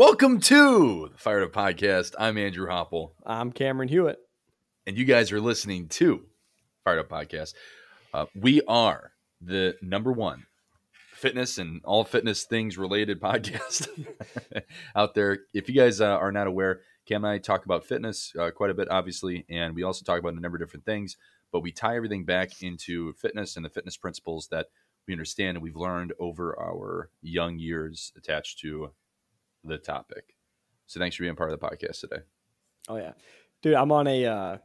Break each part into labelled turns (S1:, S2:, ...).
S1: Welcome to the Fired Up Podcast. I'm Andrew Hopple,
S2: I'm Cameron Hewitt.
S1: and you guys are listening to Fired Up Podcast. Uh, we are the number one fitness and all fitness things related podcast out there. If you guys uh, are not aware, Cam and I talk about fitness uh, quite a bit, obviously, and we also talk about a number of different things, but we tie everything back into fitness and the fitness principles that we understand and we've learned over our young years attached to the topic. So thanks for being part of the podcast today.
S2: Oh yeah, dude, I'm on a uh,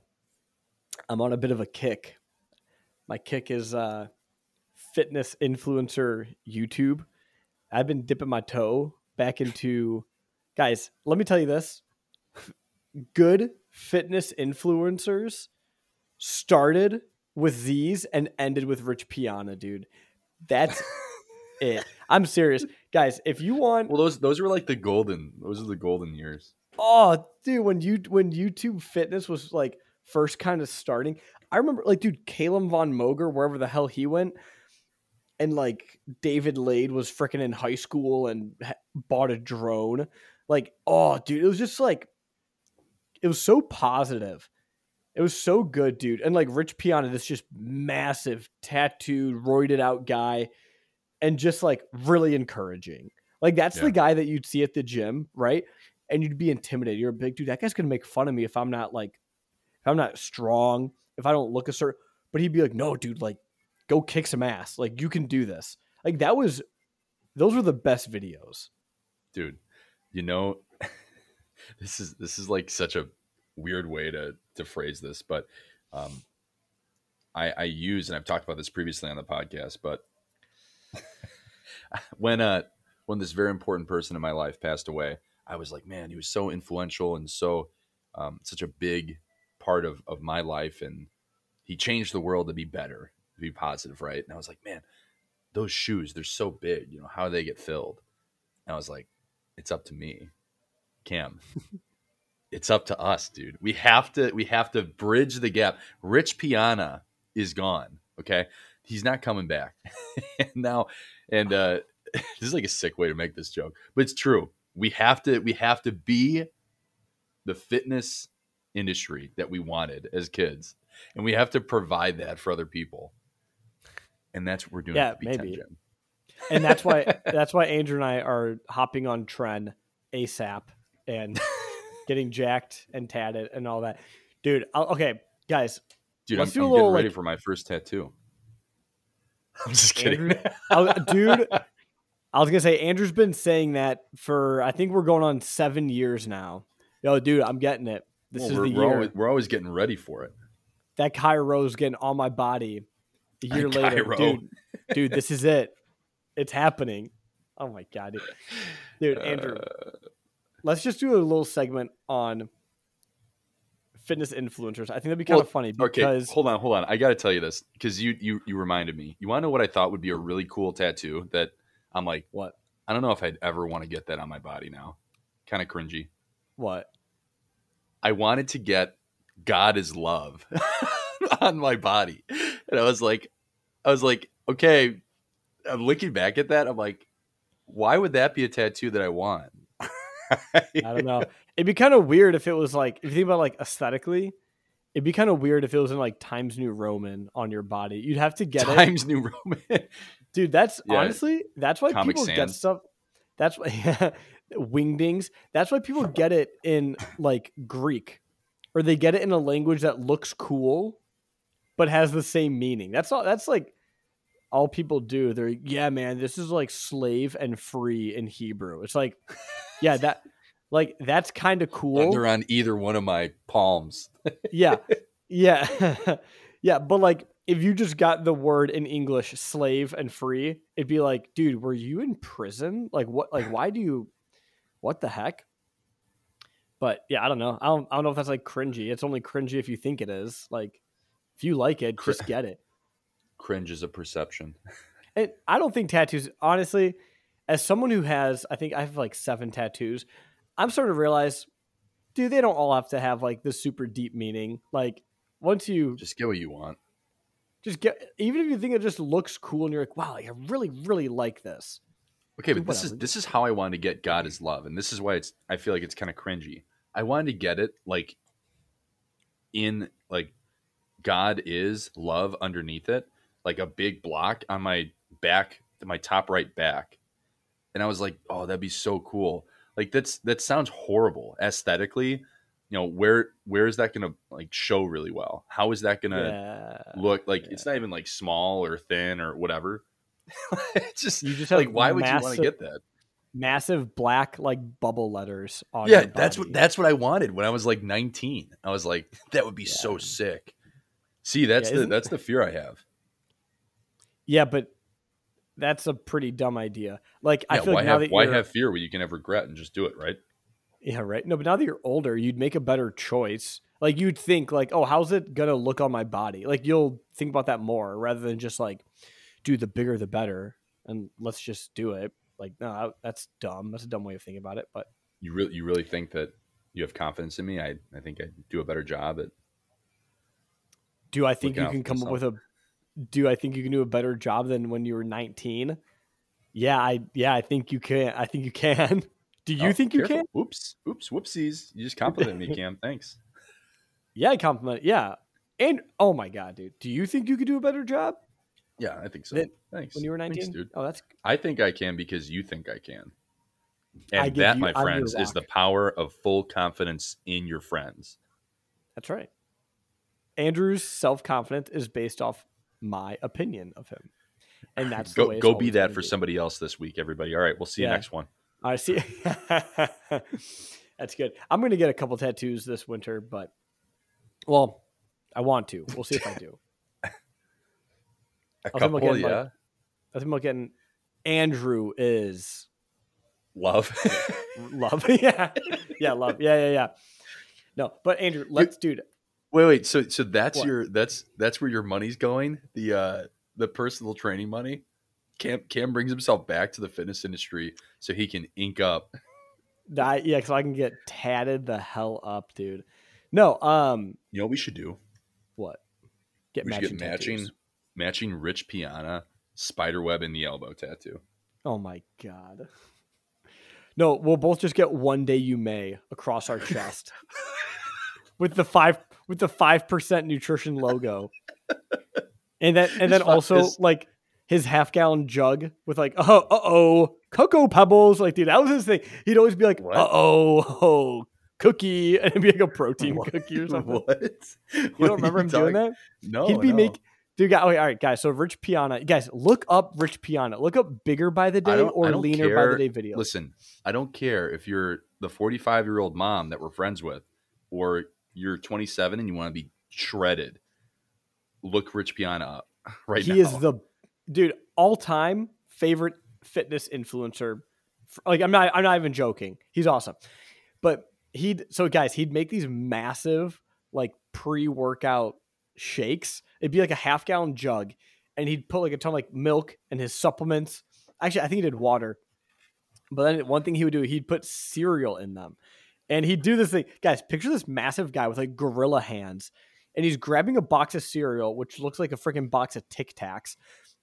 S2: I'm on a bit of a kick. My kick is uh, fitness influencer YouTube. I've been dipping my toe back into guys. Let me tell you this: good fitness influencers started with these and ended with Rich Piana, dude. That's it. I'm serious, guys. If you want,
S1: Well, those those were like the golden. Those are the golden years.
S2: Oh, dude, when you when YouTube fitness was like first kind of starting, I remember like, dude, Calum von Moger, wherever the hell he went, and like David Laid was freaking in high school and ha- bought a drone. Like, oh, dude, it was just like, it was so positive. It was so good, dude. And like Rich Piana, this just massive, tattooed, roided out guy, and just like really encouraging. Like that's
S1: Yeah.
S2: the guy that you'd see at the gym, right? And you'd be intimidated. You're a big dude. That guy's gonna make fun of me if I'm not like, if I'm not strong, if I don't look a certain. But he'd be like, "No, dude, like, go kick some ass. Like, you can do this." Like that was, those were the best videos.
S1: dude you know this is this is like such a weird way to to phrase this but um i i use and i've talked about this previously on the podcast but when uh when this very important person in my life passed away i was like man he was so influential and so um such a big part of of my life and he changed the world to be better to be positive right? And i was like man those shoes they're so big you know how they get filled. And i was like it's up to me cam. It's up to us dude. We have to we have to bridge the gap. Rich piana is gone okay he's not coming back and now and uh this is like a sick way to make this joke but it's true we have to we have to be the fitness industry that we wanted as kids and we have to provide that for other people and that's what we're doing
S2: Yeah,
S1: at the B10
S2: maybe.
S1: gym.
S2: and that's why that's why Andrew and I are hopping on trend ASAP and getting jacked and tatted and all that, dude. I'll, okay, guys,
S1: dude
S2: Let's
S1: i'm,
S2: do a
S1: I'm
S2: little,
S1: getting ready
S2: like-
S1: for my first tattoo i'm just kidding
S2: Andrew- dude. I was gonna say Andrew's been saying that for I think we're going on seven years now. Yo, dude, I'm getting it. This
S1: Well,
S2: is
S1: we're,
S2: the
S1: we're
S2: year
S1: always, we're always getting ready for it
S2: that Cairo's getting on my body. A year later,
S1: Cairo.
S2: dude, dude, this is it. It's happening. Oh my god, dude, dude Andrew.
S1: Uh,
S2: let's just do a little segment on fitness influencers. I think that'd be kind
S1: Well,
S2: of funny
S1: okay
S2: because
S1: hold on hold on. I gotta tell you this because you you you reminded me. You want to know what i thought would be a really cool tattoo that i'm like
S2: what?
S1: I don't know if i'd ever want to get that on my body now. Kind of cringy.
S2: What?
S1: I wanted to get god is love on my body. And i was like i was like okay i'm looking back at that i'm like why would that be a tattoo that i want
S2: I don't know. It'd be kind of weird if it was like if you think about like aesthetically, it'd be kind of weird if it was in like Times New Roman on your body. You'd have to get it,
S1: times new roman
S2: dude. That's
S1: Yeah.
S2: honestly that's why
S1: Comic
S2: people get stuff. That's why wingdings. That's why people get it in like Greek, or they get it in a language that looks cool, but has the same meaning. That's all. That's like all people do. They're yeah, man. This is like slave and free in Hebrew. It's like yeah, that like that's kind of cool.
S1: they're on either one of my palms.
S2: Yeah. Yeah. Yeah but like if you just got the word in english slave and free it'd be like dude were you in prison? Like what like why do you what the heck? But yeah i don't know. I don't, I don't know if that's like cringy. It's only cringy if you think it is. Like if you like it just get it.
S1: Cringe is a perception.
S2: And i don't think tattoos honestly as someone who has i think i have like seven tattoos i'm starting to realize dude they don't all have to have like the super deep meaning. Like once you
S1: just get what you want.
S2: Just get even if you think it just looks cool and you're like wow i really really like this.
S1: Okay, but this is this is how I wanted to get God is love, and this is why it's I feel like it's kind of cringy. I wanted to get it like in like God is love underneath it, like a big block on my back, my top right back, and I was like, oh, that'd be so cool. Like that's that sounds horrible aesthetically. You know where where is that gonna like show really well? How is that gonna
S2: yeah.
S1: look like?
S2: yeah.
S1: It's not even like small or thin or whatever. it's just
S2: You just
S1: like why would you want to get that?
S2: massive black like bubble letters on
S1: yeah
S2: your
S1: that's what that's what i wanted when i was like 19 i was like that would be so sick see that's
S2: Yeah,
S1: the that's the fear i have
S2: yeah but that's a pretty dumb idea. Like i feel
S1: why
S2: like now
S1: have
S2: that
S1: why have fear when you can have regret and just do it right?
S2: Yeah right. No but now that you're older you'd make a better choice. Like you'd think like oh how's it gonna look on my body? Like you'll think about that more rather than just like do the bigger the better and let's just do it. Like no that's dumb. That's a dumb way of thinking about it but
S1: you really you really think that you have confidence in me? I i think i do a better job at
S2: do i think you can come up with a do i think you can do a better job than when you were 19 yeah i yeah i think you can i think you can. Do you
S1: Oh,
S2: think you
S1: careful.
S2: can?
S1: Oops oops whoopsies. You just complimented me cam. Thanks.
S2: Yeah, I compliment. Yeah, and oh my god, dude, do you think you could do a better job?
S1: Yeah i think so.
S2: Then-
S1: thanks.
S2: when you were
S1: Thanks,
S2: nineteen?
S1: dude.
S2: Oh, that's
S1: i think i can because you think i can. And
S2: give
S1: that
S2: you-
S1: my friends is the power of full confidence in your friends.
S2: That's right. Andrew's self confidence is based off my opinion of him, and that's the way
S1: go go be that for
S2: be.
S1: somebody else this week everybody all right we'll see you
S2: Yeah.
S1: next one
S2: I see. that's good. I'm gonna get a couple tattoos this winter, but well, I want to. We'll see if I do.
S1: a
S2: I was thinking
S1: couple
S2: getting,
S1: yeah
S2: like, I think about getting Andrew is
S1: love
S2: love. yeah, yeah, love. Yeah, yeah, yeah. No, but Andrew, let's dude.
S1: Wait, wait. So, so that's
S2: What?
S1: your that's that's where your money's going. The uh the personal training money. Cam Cam brings himself back to the fitness industry so he can ink up.
S2: That, yeah, so I can get tatted the hell up, dude. No, um,
S1: You know what we should do?
S2: what? Get
S1: we should
S2: matching
S1: get matching
S2: tattoos.
S1: matching Rich Piana spider web in the elbow tattoo.
S2: Oh my god. No, we'll both just get one day you may across our chest with the five with the five percent nutrition logo, and then and then also
S1: his-
S2: like his half gallon jug with like oh uh oh cocoa pebbles like dude that was his thing. He'd always be like uh oh oh cookie and it'd be like a protein
S1: What?
S2: cookie or something.
S1: What?
S2: You don't remember him doing that?
S1: No.
S2: He'd be
S1: no.
S2: make dude. Guy, okay, all right, guys. So Rich Piana, guys, look up Rich Piana. Look up bigger by the day or leaner by the day videos.
S1: Listen, I don't care if you're the 45 year old mom that we're friends with, or you're 27 and you want to be shredded. Look Rich Piana up right
S2: he
S1: now.
S2: is the dude all time favorite fitness influencer. Like I'm not, I'm not even joking. He's awesome. But he'd so guys, he'd make these massive like pre workout shakes. It'd be like a half gallon jug, and he'd put like a ton of like milk and his supplements. Actually, I think he did water. But then one thing he would do, he'd put cereal in them. And he'd do this thing. Guys, picture this massive guy with like gorilla hands. And he's grabbing a box of cereal, which looks like a freaking box of Tic Tacs.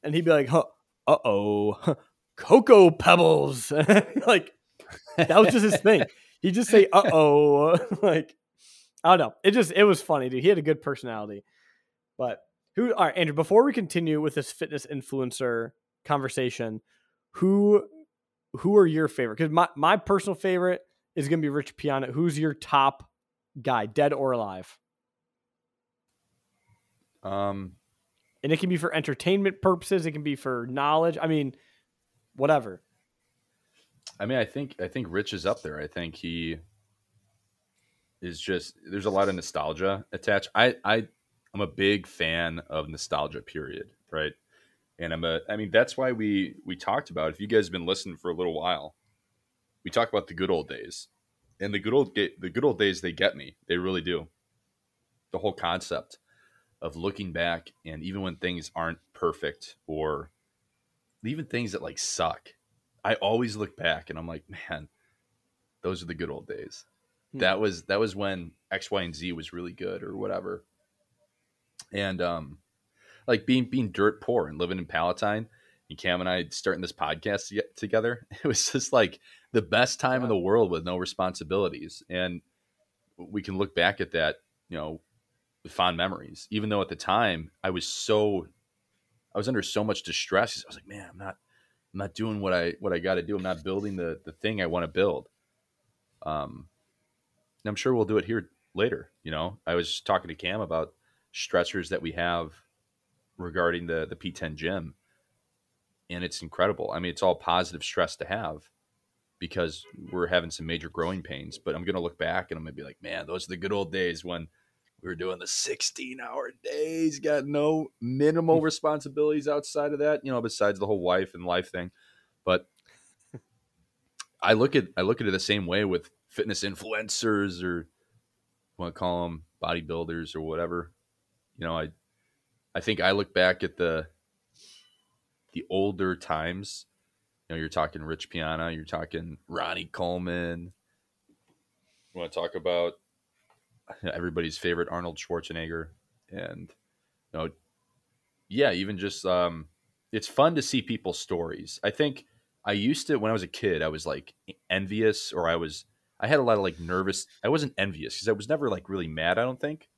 S2: And he'd be like, huh, uh oh, Cocoa Pebbles. like, that was just his thing. He'd just say, uh oh. like, I don't know. It just, it was funny, dude. He had a good personality. But who, all right, Andrew, before we continue with this fitness influencer conversation, who, who are your favorite? Because my, my personal favorite is going to be Rich Piana. Who's your top guy, dead or alive?
S1: um,
S2: and it can be for entertainment purposes it can be for knowledge i mean whatever
S1: I mean, I think I think Rich is up there. I think he is just there's a lot of nostalgia attached. I I I'm a big fan of nostalgia. Period. Right. And I'm a. I mean, that's why we we talked about. If you guys have been listening for a little while, we talk about the good old days, and the good old the good old days. They get me. They really do. The whole concept of looking back, and even when things aren't perfect, or even things that like suck, I always look back and I'm like, man, those are the good old days.
S2: Hmm.
S1: That was that was when X, Y, and Z was really good or whatever. And um like being being dirt poor and living in Palatine, and Cam and I starting this podcast together. It was just like the best time yeah. in the world with no responsibilities. And we can look back at that, you know, fond memories, even though at the time I was so, I was under so much distress. I was like, man, I'm not, I'm not doing what I, what I got to do. I'm not building the, the thing I want to build. Um, I'm sure we'll do it here later. You know, I was talking to Cam about stretchers that we have regarding the, the P10 gym and it's incredible. I mean, it's all positive stress to have because we're having some major growing pains. But I'm going to look back and I'm going to be like, man, those are the good old days when we were doing the 16 hour days, got no minimal mm. responsibilities outside of that, you know, besides the whole wife and life thing. But I look at I look at it the same way with fitness influencers or want to call them bodybuilders or whatever. You know, I I think I look back at the the older times. You know, you're talking Rich Piana, you're talking Ronnie Coleman. You want to talk about everybody's favorite Arnold Schwarzenegger, and you know, yeah, even just um, it's fun to see people's stories. I think I used to when I was a kid, I was like envious, or I was I had a lot of like nervous. I wasn't envious because I was never like really mad. I don't think.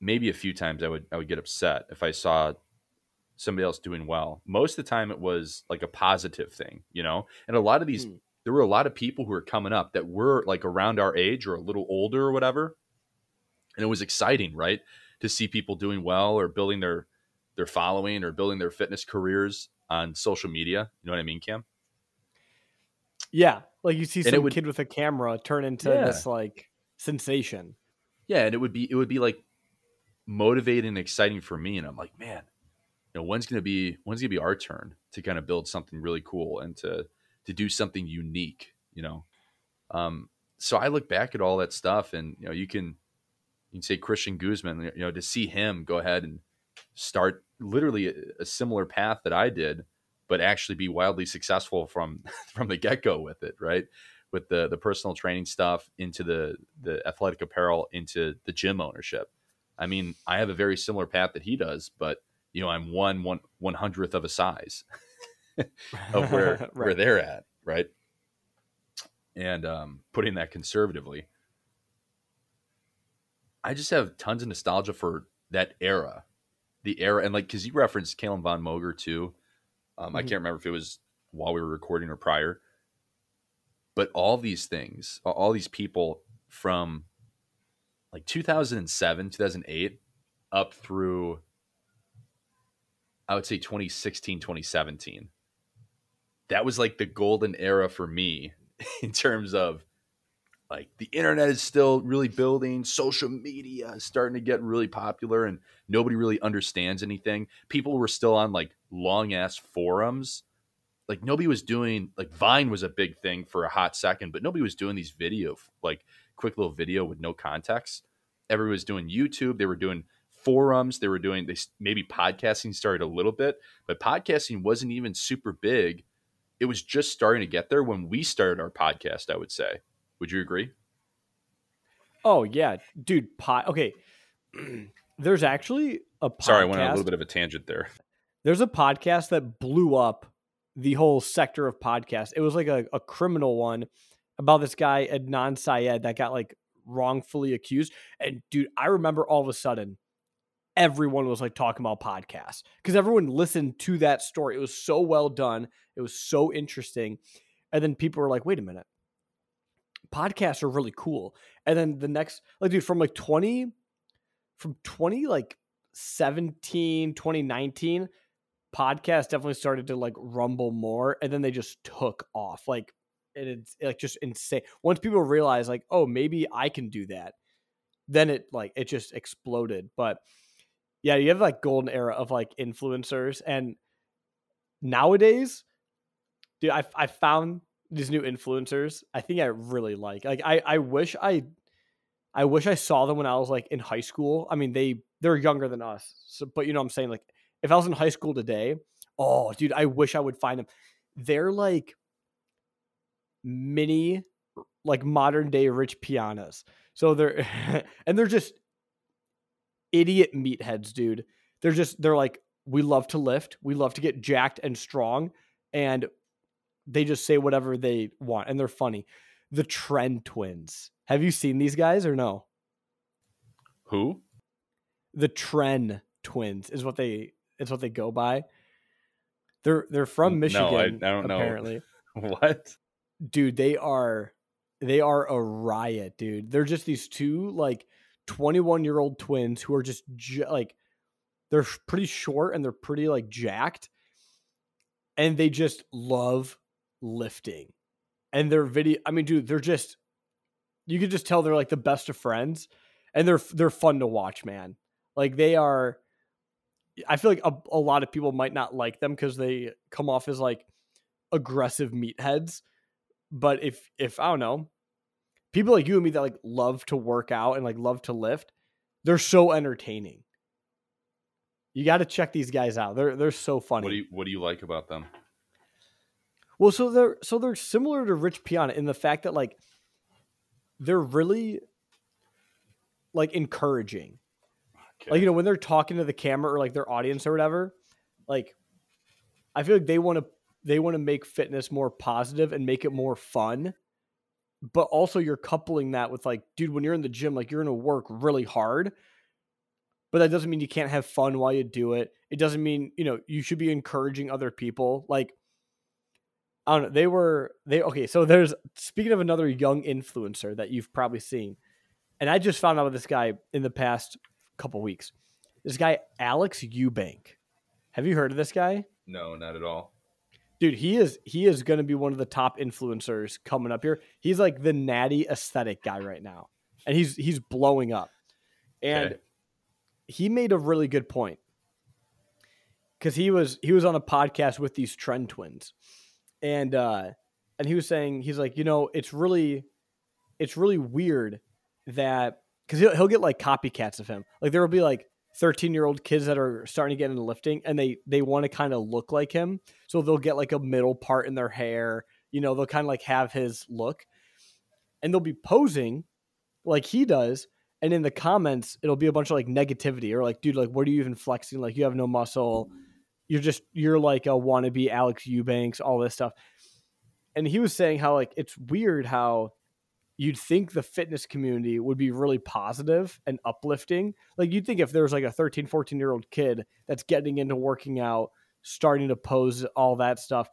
S1: Maybe a few times I would I would get upset if I saw somebody else doing well. Most of the time, it was like a positive thing, you know. And a lot of these, mm. there were a lot of people who were coming up that were like around our age or a little older or whatever, and it was exciting, right, to see people doing well or building their their following or building their fitness careers on social media. You know what I mean, Cam?
S2: Yeah, like you see some would, kid with a camera turn into yeah. this like sensation.
S1: Yeah, and it would be it would be like motivating and exciting for me, and I'm like, man, you know when's going to be when's going to be our turn to kind of build something really cool and to to do something unique you know? Um so i look back at all that stuff and you know you can you can say christian guzman you know to see him go ahead and start literally a, a similar path that i did but actually be wildly successful from from the get-go with it right? With the the personal training stuff into the the athletic apparel into the gym ownership. I mean i have a very similar path that he does but you know I'm one one one hundredth of a size of where right. where they're at, right? And um, putting that conservatively, I just have tons of nostalgia for that era, the era, and like because you referenced Calum von Moger too. Um, mm-hmm. I can't remember if it was while we were recording or prior, but all these things, all these people from like 2007, 2008 up through I would say 2016, 2017. That was like the golden era for me in terms of like the internet is still really building, social media is starting to get really popular and nobody really understands anything. People were still on like long ass forums. Like nobody was doing like Vine was a big thing for a hot second, but nobody was doing these video like quick little video with no context. Everybody was doing YouTube. They were doing forums they were doing they maybe podcasting started a little bit but podcasting wasn't even super big. It was just starting to get there when we started our podcast i would say. Would you agree?
S2: Oh yeah. Dude pod okay. There's actually a podcast.
S1: sorry i went on a little bit of a tangent there.
S2: There's a podcast that blew up the whole sector of podcast it was like a, a criminal one about this guy adnan syed that got like wrongfully accused. And dude i remember all of a sudden everyone was like talking about podcasts because everyone listened to that story. It was so well done. It was so interesting. And then people were like, wait a minute. Podcasts are really cool. And then the next, like, dude, from like 20, from 20, like 17, 2019, podcasts definitely started to like rumble more. And then they just took off. Like, it's like just insane. Once people realize, like, oh, maybe I can do that, then it like, it just exploded. But, yeah, you have like golden era of like influencers, and nowadays, dude, I I found these new influencers. I think I really like. Like I I wish I I wish I saw them when I was like in high school. I mean, they they're younger than us, so but you know what I'm saying. Like if I was in high school today, oh, dude, I wish I would find them. They're like mini, like modern day rich pianos. So they're and they're just idiot meatheads, dude. They're just they're like we love to lift, we love to get jacked and strong, and they just say whatever they want and they're funny. The Tren Twins. Have you seen these guys or no?
S1: Who?
S2: The Tren Twins is what they is what they go by. They're they're from Michigan.
S1: No, I, I don't
S2: apparently.
S1: know. What?
S2: Dude, they are they are a riot, dude. They're just these two like 21 year old twins who are just j- like they're pretty short and they're pretty like jacked and they just love lifting. And their video i mean dude they're just you could just tell they're like the best of friends and they're they're fun to watch man. Like they are i feel like a, a lot of people might not like them because they come off as like aggressive meatheads but if if i don't know people like you and me that like love to work out and like love to lift they're so entertaining you got to check these guys out they're they're so funny
S1: What do you What do you like about them?
S2: Well, so they're so they're similar to Rich Piana in the fact that like they're really like encouraging. Like you know when they're talking to the camera or like their audience or whatever, like I feel like they want to they want to make fitness more positive and make it more fun. But also you're coupling that with like dude when you're in the gym like you're to work really hard. But that doesn't mean you can't have fun while you do it. It doesn't mean, you know, you should be encouraging other people. Like I don't know. They were they okay. So there's speaking of another young influencer that you've probably seen, and I just found out about this guy in the past couple weeks. This guy Alex Eubank. Have you heard of this guy?
S1: No, not at all.
S2: Dude, he is he is going to be one of the top influencers coming up here. He's like the natty aesthetic guy right now, and he's he's blowing up. And
S1: Okay.
S2: he made a really good point because he was he was on a podcast with these tren twins and uh and he was saying he's like you know it's really it's really weird that because he'll, he'll get like copycats of him like there will be like 13 year old kids that are starting to get into lifting and they they want to kind of look like him. So they'll get like a middle part in their hair you know they'll kind of like have his look. And they'll be posing like he does and in the comments it'll be a bunch of like negativity or like dude like what are you even flexing? Like you have no muscle. You're just you're like a wannabe alex eubanks all this stuff. And he was saying how like it's weird how you'd think the fitness community would be really positive and uplifting. Like you'd think if there's like a 13 14 year old kid that's getting into working out starting to pose all that stuff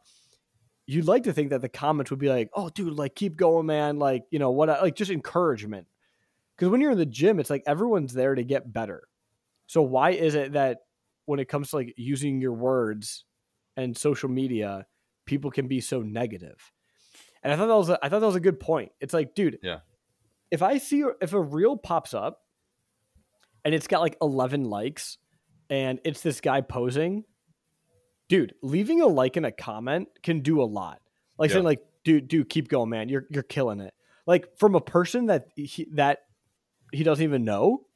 S2: you'd like to think that the comments would be like oh dude like keep going man. Like you know what like just encouragement. Because when you're in the gym it's like everyone's there to get better. So why is it that when it comes to like using your words and social media people can be so negative and i thought that was a, i thought that was a good point. It's like dude
S1: Yeah.
S2: if i see if a reel pops up and it's got like 11 likes and it's this guy posing dude leaving a like and a comment can do a lot. Like
S1: Yeah.
S2: saying like dude dude keep going man. You're you're killing it. Like from a person that he, that he doesn't even know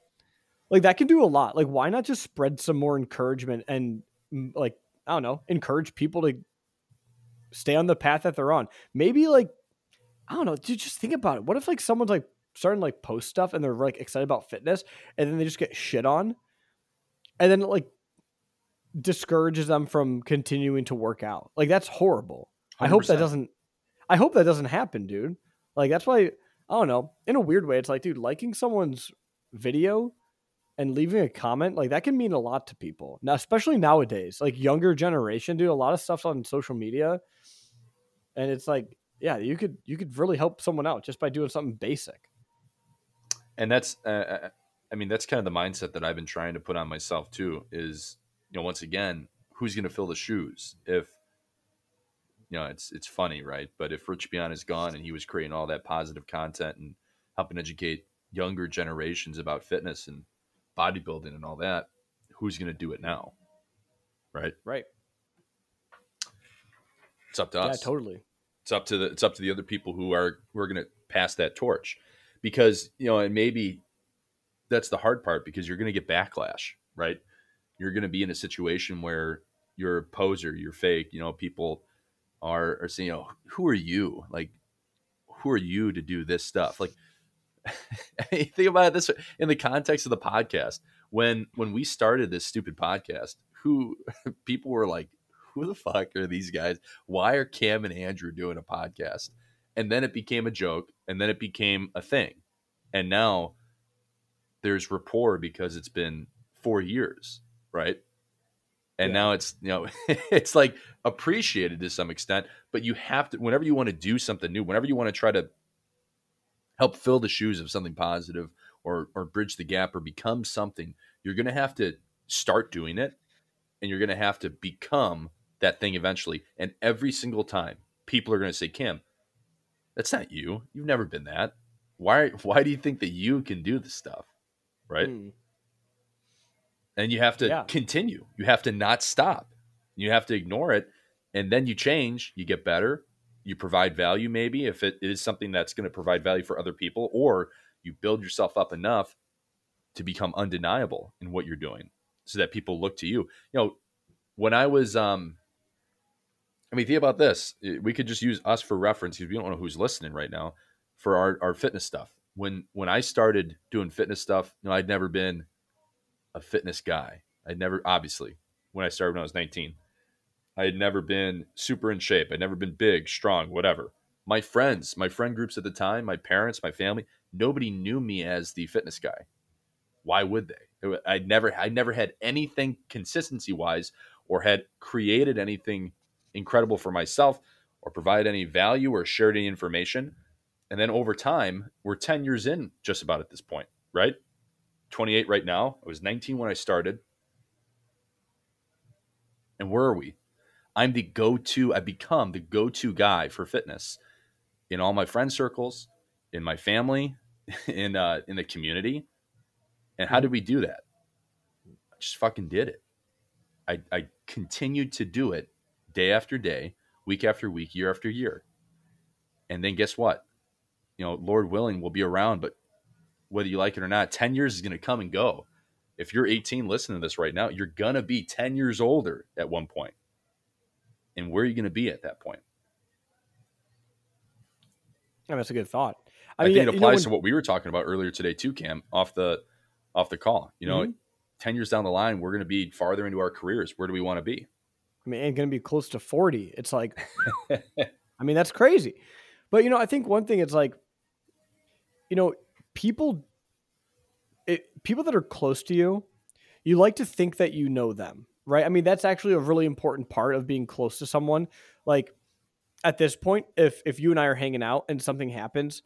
S2: like that can do a lot. Like why not just spread some more encouragement and mm, like i don't know encourage people to stay on the path that they're on. Maybe like i don't know dude just think about it. What if like someone's like starting like post stuff and they're like excited about fitness and then they just get shit on and then it like discourages them from continuing to work out? Like that's horrible. I hope that doesn't i hope that doesn't happen dude. Like that's why i don't know in a weird way it's like dude liking someone's video and leaving a comment like that can mean a lot to people. Now especially nowadays like younger generation do a lot of stuff on social media. And it's like yeah you could you could really help someone out just by doing something basic.
S1: And that's uh, uh, i mean that's kind of the mindset that i've been trying to put on myself too is you know once again who's going to fill the shoes? If you know it's it's funny right? But if rich Piana is gone and he was creating all that positive content and helping educate younger generations about fitness and bodybuilding and all that who's going to do it now? Right?
S2: Right.
S1: It's up to us.
S2: yeah
S1: us.
S2: totally.
S1: It's up to the it's up to the other people who are who are going to pass that torch. Because you know and maybe that's the hard part because you're going to get backlash right? You're going to be in a situation where you're a poser you're fake you know people are are saying you know who are you? Like who are you to do this stuff? Like think about it this way, in the context of the podcast when when we started this stupid podcast who people were like, who the fuck are these guys? Why are Cam and Andrew doing a podcast? And then it became a joke, and then it became a thing. And now there's rapport because it's been four years, right? And
S2: Yeah.
S1: now it's you know it's like appreciated to some extent, but you have to whenever you want to do something new, whenever you want to try to help fill the shoes of something positive or or bridge the gap or become something, you're going to have to start doing it and you're going to have to become that thing eventually. And every single time, people are going to say, "Kim, that's not you. You've never been that. Why why do you think that you can do this stuff?" Right?
S2: Hmm.
S1: and you have to
S2: Yeah.
S1: continue. You have to not stop. You have to ignore it, and then you change. You get better. You provide value, maybe if it is something that's going to provide value for other people, or you build yourself up enough to become undeniable in what you're doing, so that people look to you. You know, when I was, um, I mean, think about this. We could just use us for reference because we don't know who's listening right now for our our fitness stuff. When when I started doing fitness stuff, you know, I'd never been a fitness guy. I'd never, obviously, when I started when I was 19, I had never been super in shape. I'd never been big, strong, whatever. My friends, my friend groups at the time, my parents, my family, nobody knew me as the fitness guy. Why would they? I'd never, I never had anything consistency wise or had created anything incredible for myself or provided any value or shared any information. And then over time, we're 10 years in just about at this point, right? 28 right now. I was 19 when I started. And where are we? I'm the go to, I've become the go to guy for fitness in all my friend circles, in my family, in, uh, in the community. And how did we do that? I just fucking did it. I, I continued to do it day after day, week after week, year after year. And then guess what? You know, Lord willing, we'll be around, but whether you like it or not, 10 years is going to come and go. If you're 18 listening to this right now, you're going to be 10 years older at one point. And where are you going to be at that point?
S2: And that's a good thought.
S1: I,
S2: mean,
S1: think
S2: yeah,
S1: it
S2: you know,
S1: applies
S2: when-
S1: to what we were talking about earlier today too, Cam, off the off the call. You know,
S2: Mhm.
S1: 10 years down the line, we're going to be farther into our careers. Where do we want to be?
S2: I mean, and going to be close to 40. It's like, I mean, that's crazy. But, you know, I think one thing it's like, you know, people, it, people that are close to you, you like to think that you know them, right? I mean, that's actually a really important part of being close to someone. Like at this point, if, if you and I are hanging out and something happens,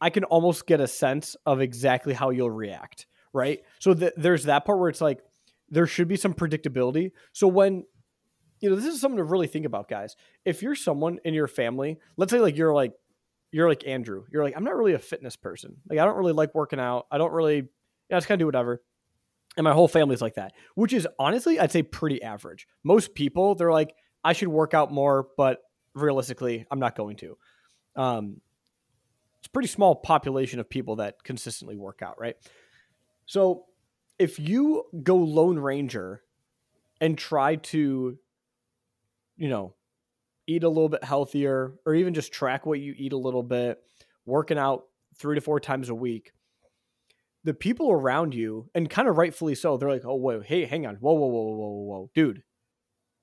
S2: I can almost get a sense of exactly how you'll react, right? So th- there's that part where it's like, there should be some predictability. So when you know, this is something to really think about, guys. If you're someone in your family, let's say like you're like you're like Andrew, you're like I'm not really a fitness person. Like I don't really like working out. I don't really, know, I just kind of do whatever. And my whole family's like that, which is honestly, I'd say pretty average. Most people, they're like, I should work out more, but realistically, I'm not going to. Um, it's a pretty small population of people that consistently work out, right? So if you go Lone Ranger and try to you know, eat a little bit healthier or even just track what you eat a little bit, working out three to four times a week, the people around you, and kind of rightfully so, they're like, oh, wait, hey, hang on. Whoa, whoa, whoa, whoa, whoa, whoa, dude.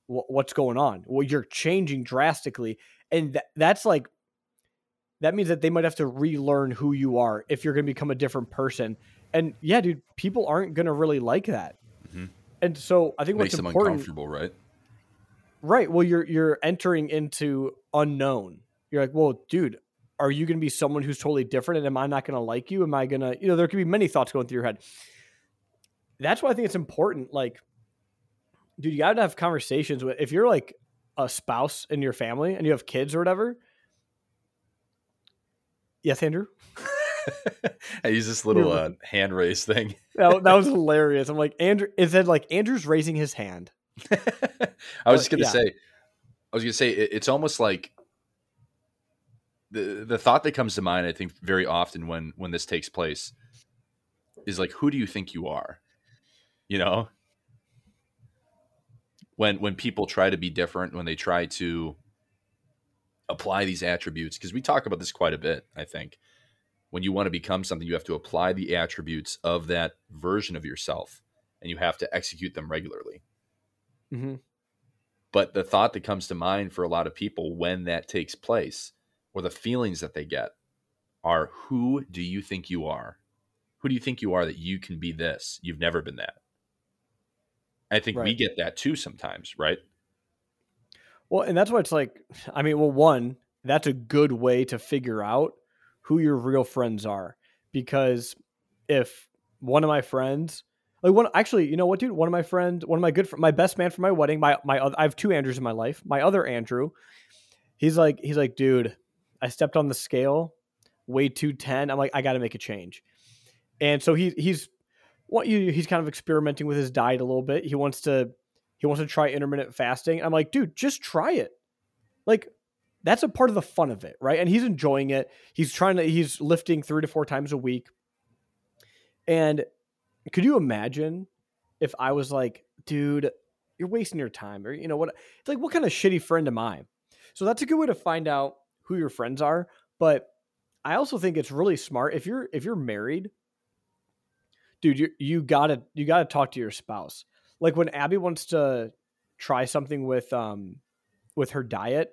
S2: wh- What's going on? Well, you're changing drastically. And tha- that's like, that means that they might have to relearn who you are if you're going to become a different person. And yeah, dude, people aren't going to really like that.
S1: Mhm.
S2: And so I think
S1: Makes
S2: what's
S1: them
S2: important,
S1: uncomfortable, right?
S2: Right. Well, you're you're entering into unknown. You're like, well, dude, are you going to be someone who's totally different? And am I not going to like you? Am I going to, you know, there could be many thoughts going through your head. That's why I think it's important. Like, dude, you got to have conversations with, if you're like a spouse in your family and you have kids or whatever. Yes, Andrew?
S1: I use this little uh, hand raise thing.
S2: That, that was hilarious. I'm like, Andrew, it said like Andrew's raising his hand.
S1: I was just gonna
S2: yeah.
S1: say, I was gonna say it, it's almost like the the thought that comes to mind. I think very often when when this takes place is like, who do you think you are? You know, when when people try to be different, when they try to apply these attributes, because we talk about this quite a bit. I think when you want to become something, you have to apply the attributes of that version of yourself, and you have to execute them regularly
S2: Mm-hmm.
S1: But the thought that comes to mind for a lot of people when that takes place, or the feelings that they get, are who do you think you are? Who do you think you are that you can be this? You've never been that. I think we get that too sometimes, right?
S2: Well, and that's why it's like, I mean, well, one, that's a good way to figure out who your real friends are. Because if one of my friends, like one, actually, you know what, dude? One of my friends, one of my good, fr- my best man for my wedding, my, my, I have two Andrews in my life. My other Andrew, he's like, he's like, dude, I stepped on the scale, weighed 210. I'm like, I got to make a change. And so he, he's, what you, he's kind of experimenting with his diet a little bit. He wants to, he wants to try intermittent fasting. I'm like, dude, just try it. Like, that's a part of the fun of it, right? And he's enjoying it. He's trying to, he's lifting three to four times a week. And could you imagine if I was like, dude, you're wasting your time, or you know what? It's like, what kind of shitty friend am I? So that's a good way to find out who your friends are. But I also think it's really smart if you're if you're married, dude. You you gotta you gotta talk to your spouse. Like when Abby wants to try something with um with her diet,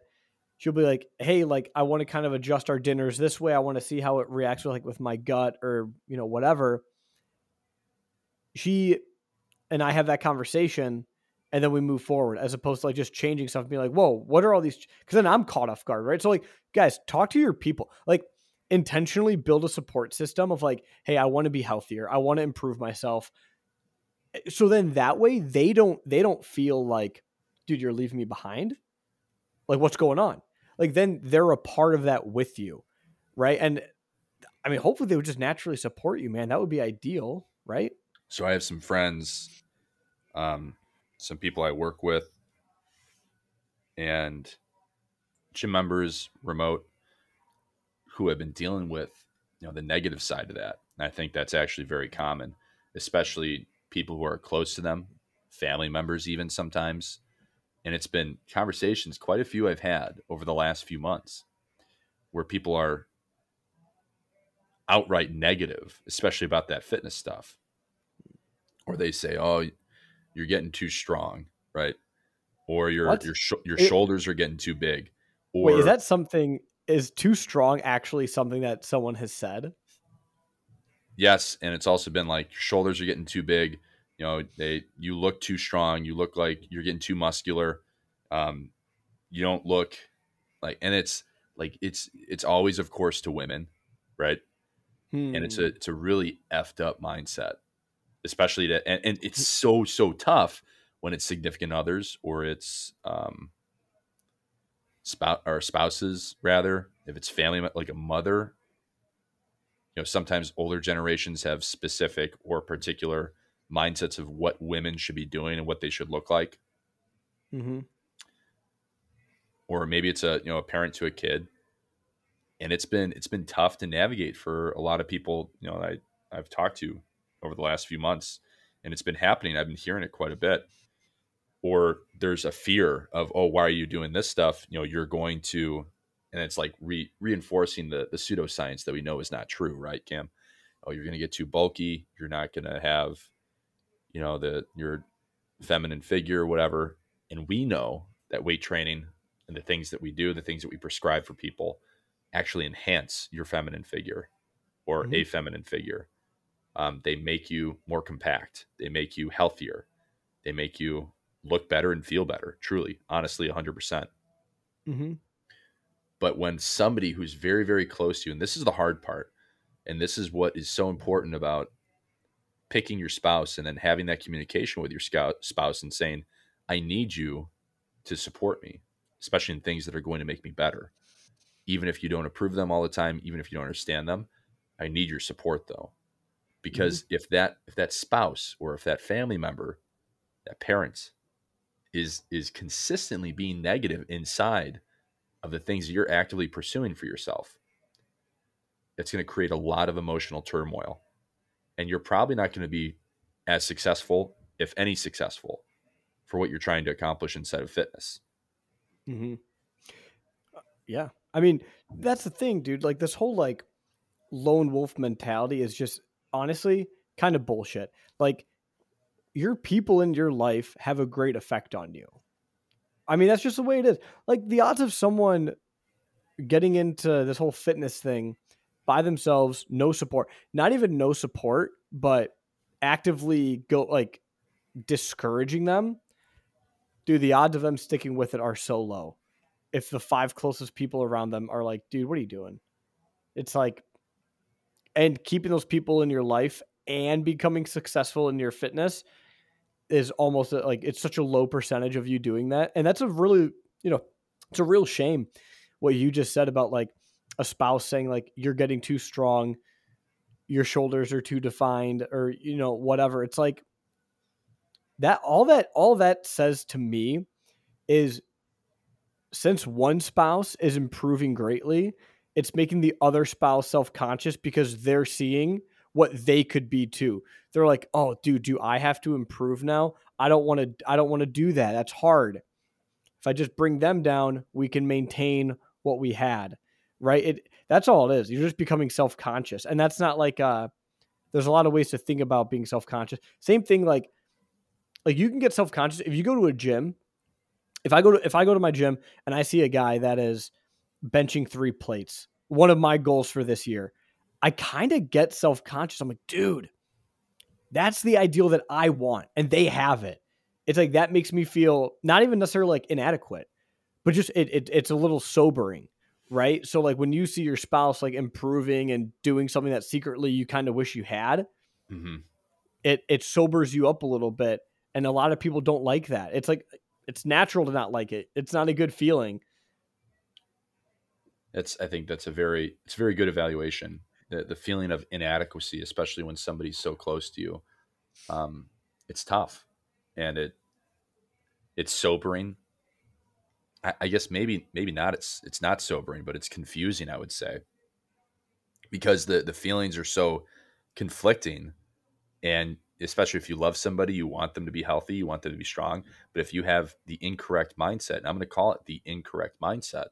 S2: she'll be like, "Hey, like I want to kind of adjust our dinners this way. I want to see how it reacts with like with my gut or you know whatever." She and I have that conversation, and then we move forward, as opposed to like just changing stuff and being like, "Whoa, what are all these?" Because then I'm caught off guard, right? So like, guys, talk to your people. Like intentionally build a support system of like, "Hey, I want to be healthier. I want to improve myself." So then that way they don't they don't feel like, dude, you're leaving me behind. Like, what's going on? Like then they're a part of that with you, right? And I mean, hopefully they would just naturally support you, man. That would be ideal, right?
S1: So I have some friends, um, some people I work with, and gym members remote who have been dealing with you know the negative side of that. And I think that's actually very common, especially people who are close to them, family members even sometimes. And it's been conversations, quite a few I've had over the last few months, where people are outright negative, especially about that fitness stuff. Or they say, "Oh, you're getting too strong," right? Or your
S2: What?
S1: your sh- your
S2: It-
S1: shoulders are getting too big. Or
S2: Wait, is that something? Is too strong actually something that someone has said?
S1: yes, and it's also been like your shoulders are getting too big. You know, they you look too strong. You look like you're getting too muscular. Um, you don't look like, and it's like it's it's always, of course, to women, right? and it's a
S2: Hmm.
S1: it's a really effed up mindset especially to and, and it's so so tough when it's significant others or it's um spouse or spouses rather if it's family like a mother. You know sometimes older generations have specific or particular mindsets of what women should be doing and what they should look like.
S2: Mm-hmm.
S1: or maybe it's a you know a parent to a kid. And it's been it's been tough to navigate for a lot of people you know I I've talked to over the last few months and it's been happening. I've been hearing it quite a bit. Or there's a fear of oh why are you doing this stuff? You know you're going to and it's like re- reinforcing the the pseudoscience that we know is not true right Cam? Oh you're going to get too bulky. You're not going to have you know the your feminine figure whatever. And we know that weight training and the things that we do the things that we prescribe for people actually enhance your feminine figure or
S2: Mhm.
S1: a feminine figure um, they make you more compact. They make you healthier. They make you look better and feel better truly honestly 100%
S2: Mhm.
S1: but when somebody who's very very close to you and this is the hard part and this is what is so important about picking your spouse and then having that communication with your scout spouse and saying i need you to support me especially in things that are going to make me better. Even if you don't approve them all the time even if you don't understand them i need your support though because if that if that spouse or if that family member that parent is is consistently being negative inside of the things that you're actively pursuing for yourself it's going to create a lot of emotional turmoil and you're probably not going to be as successful if any successful for what you're trying to accomplish inside of fitness
S2: mm-hmm. Yeah. I mean, that's the thing, dude. Like this whole like lone wolf mentality is just honestly kind of bullshit. Like your people in your life have a great effect on you. I mean, that's just the way it is. Like the odds of someone getting into this whole fitness thing by themselves, no support, not even no support, but actively go like discouraging them, dude, the odds of them sticking with it are so low. If the five closest people around them are like, dude, what are you doing? It's like, and keeping those people in your life and becoming successful in your fitness is almost uh, like it's such a low percentage of you doing that. And that's a really, you know, it's a real shame what you just said about like a spouse saying like you're getting too strong, your shoulders are too defined or you know whatever. It's like that all that all that says to me is since one spouse is improving greatly, it's making the other spouse self-conscious because they're seeing what they could be too. They're like, "Oh, dude, do I have to improve now? I don't want to I don't want to do that. That's hard. If I just bring them down, we can maintain what we had." Right? It that's all it is. You're just becoming self-conscious. And that's not like uh there's a lot of ways to think about being self-conscious. Same thing like like you can get self-conscious if you go to a gym. If I go to if I go to my gym and I see a guy that is benching 3 plates, one of my goals for this year, I kind of get self conscious. I'm like, dude, that's the ideal that I want, and they have it. It's like that makes me feel not even necessarily like inadequate, but just it, it it's a little sobering, right? So like when you see your spouse like improving and doing something that secretly you kind of wish you had,
S1: Mm-hmm.
S2: it it sobers you up a little bit, and a lot of people don't like that. It's like it's natural to not like it. It's not a good feeling.
S1: That's I think that's a very it's a very good evaluation. The the feeling of inadequacy, especially when somebody's so close to you, um, it's tough, and it it's sobering. I, I guess maybe maybe not. It's it's not sobering, but it's confusing. I would say because the the feelings are so conflicting, and especially if you love somebody, you want them to be healthy, you want them to be strong. But if you have the incorrect mindset, and I'm going to call it the incorrect mindset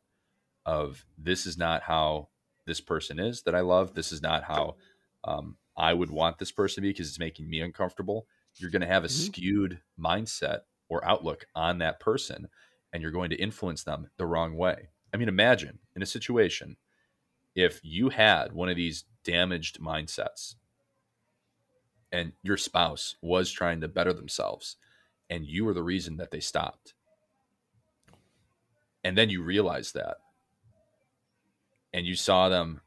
S1: of this is not how this person is that I love. This is not how um, I would want this person to be because it's making me uncomfortable. You're going to have a
S2: Mhm.
S1: skewed mindset or outlook on that person, and you're going to influence them the wrong way. I mean, imagine in a situation if you had one of these damaged mindsets and your spouse was trying to better themselves and you were the reason that they stopped. And then you realize that and you saw them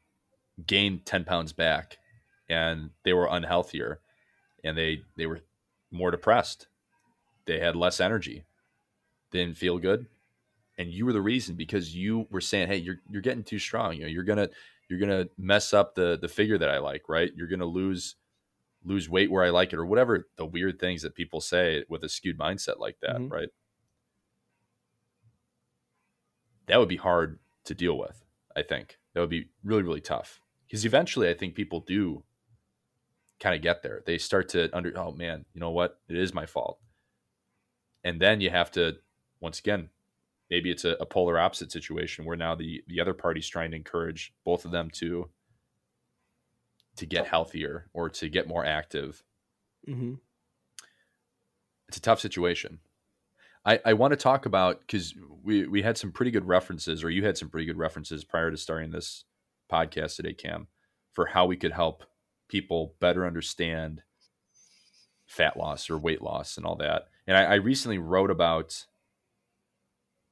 S1: gain 10 pounds back and they were unhealthier and they they were more depressed. They had less energy. They didn't feel good. And you were the reason because you were saying hey you're you're getting too strong. You know you're gonna you're gonna mess up the the figure that i like right? You're gonna lose lose weight where i like it or whatever the weird things that people say with a skewed mindset like that
S2: Mhm.
S1: right? That would be hard to deal with I think that would be really, really tough because eventually I think people do kind of get there. They start to under, oh man, you know what? It is my fault. And then you have to, once again, maybe it's a, a polar opposite situation where now the, the other party's trying to encourage both of them to, to get healthier or to get more active.
S2: Mm-hmm.
S1: It's a tough situation. I, I want to talk about because we, we had some pretty good references, or you had some pretty good references prior to starting this podcast today, Cam, for how we could help people better understand fat loss or weight loss and all that. And I, I recently wrote about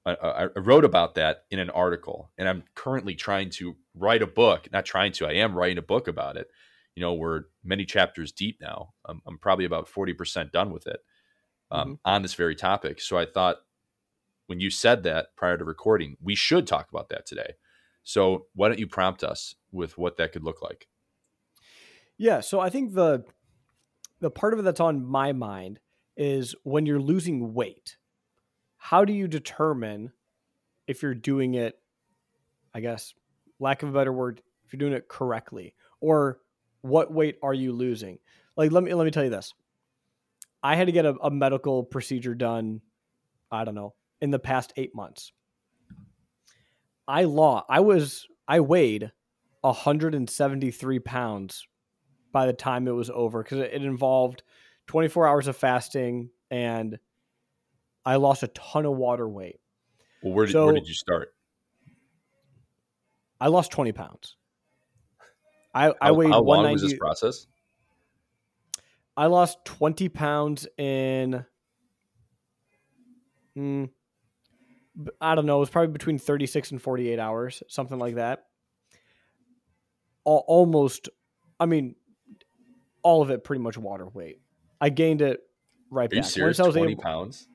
S1: uh, uh, I, I wrote about that in an article, and I'm currently trying to write a book. Not trying to, I am writing a book about it. You know, we're many chapters deep now. I'm, I'm probably about forty percent done with it um, on this very topic. So I thought when you said that prior to recording, we should talk about that today. So why don't you prompt us with what that could look like?
S2: Yeah, so I think the the part of it that's on my mind is when you're losing weight. How do you determine if you're doing it I guess lack of a better word, if you're doing it correctly or what weight are you losing? Like let me let me tell you this. I had to get a, a medical procedure done, I don't know, in the past 8 months. I law I was I weighed 173 pounds by the time it was over because it involved 24 hours of fasting, and I lost a ton of water weight.
S1: Well, where did
S2: So-
S1: where did you start?
S2: I lost 20 pounds. I, I
S1: How,
S2: weighed
S1: how long was this process?
S2: I lost 20 pounds in, mm, b- I don't know, it was probably between 36 and 48 hours, something like that. Al- almost, I mean, all of it pretty much water weight. I gained it right
S1: Are you
S2: back.
S1: serious?
S2: Once I was
S1: Twenty
S2: able-
S1: pounds.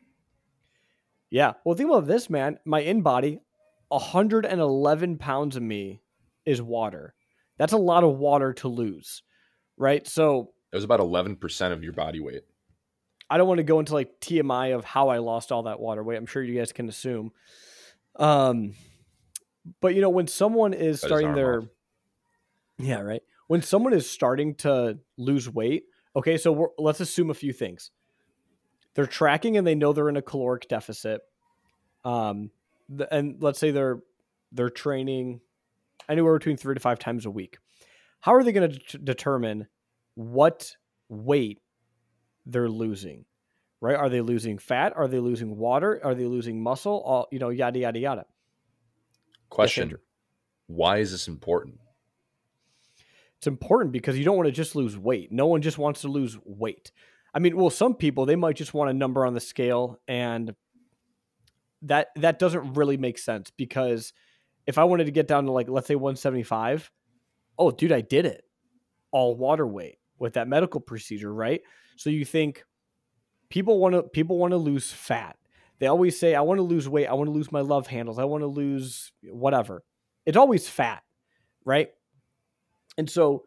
S2: Yeah. Well, think about this, man. My InBody, 111 pounds of me is water. That's a lot of water to lose, right? So
S1: It was about eleven percent of your body weight.
S2: I don't want to go into like TMI of how I lost all that water weight. I'm sure you guys can assume. Um, but you know, when someone is
S1: That is
S2: starting
S1: arm
S2: their,
S1: off.
S2: yeah, right. When someone is starting to lose weight, okay, so we're, let's assume a few things. They're tracking and they know they're in a caloric deficit. Um, the, and let's say they're they're training anywhere between three to five times a week. How are they going to det- determine what weight they're losing? Right? Are they losing fat? Are they losing water? Are they losing muscle? All you know, yada yada yada.
S1: Question. Why is this important?
S2: It's important because you don't want to just lose weight. No one just wants to lose weight. I mean, well, some people they might just want a number on the scale, and that that doesn't really make sense because if I wanted to get down to like let's say 175, oh, dude, I did it all water weight with that medical procedure, right? So you think people want to people want to lose fat. They always say, I want to lose weight. I want to lose my love handles. I want to lose whatever. It's always fat, right? And so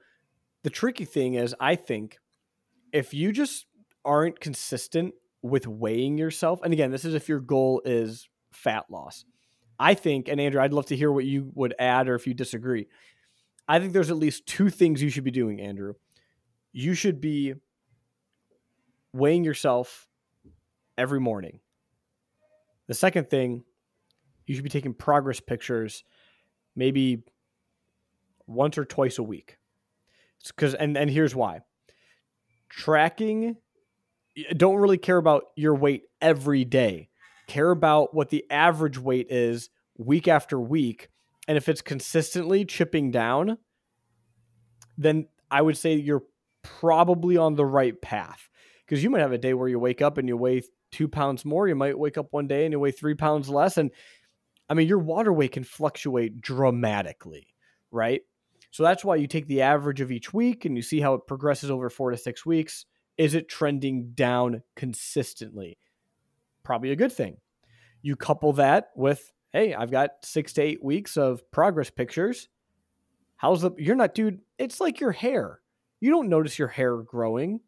S2: the tricky thing is, I think if you just aren't consistent with weighing yourself, and again, this is if your goal is fat loss. I think, and Andrew, I'd love to hear what you would add or if you disagree. I think there's at least two things you should be doing, Andrew. You should be weighing yourself every morning. The second thing, you should be taking progress pictures maybe once or twice a week. Because and and here's why. Tracking don't really care about your weight every day. Care about what the average weight is week after week. And if it's consistently chipping down, then I would say you're probably on the right path. Because you might have a day where you wake up and you weigh two pounds more. You might wake up one day and you weigh three pounds less. And I mean, your water weight can fluctuate dramatically, right? So that's why you take the average of each week and you see how it progresses over four to six weeks. Is it trending down consistently? Probably a good thing. You couple that with, hey, I've got six to eight weeks of progress pictures. How's the, you're not, dude, it's like your hair. You don't notice your hair growing.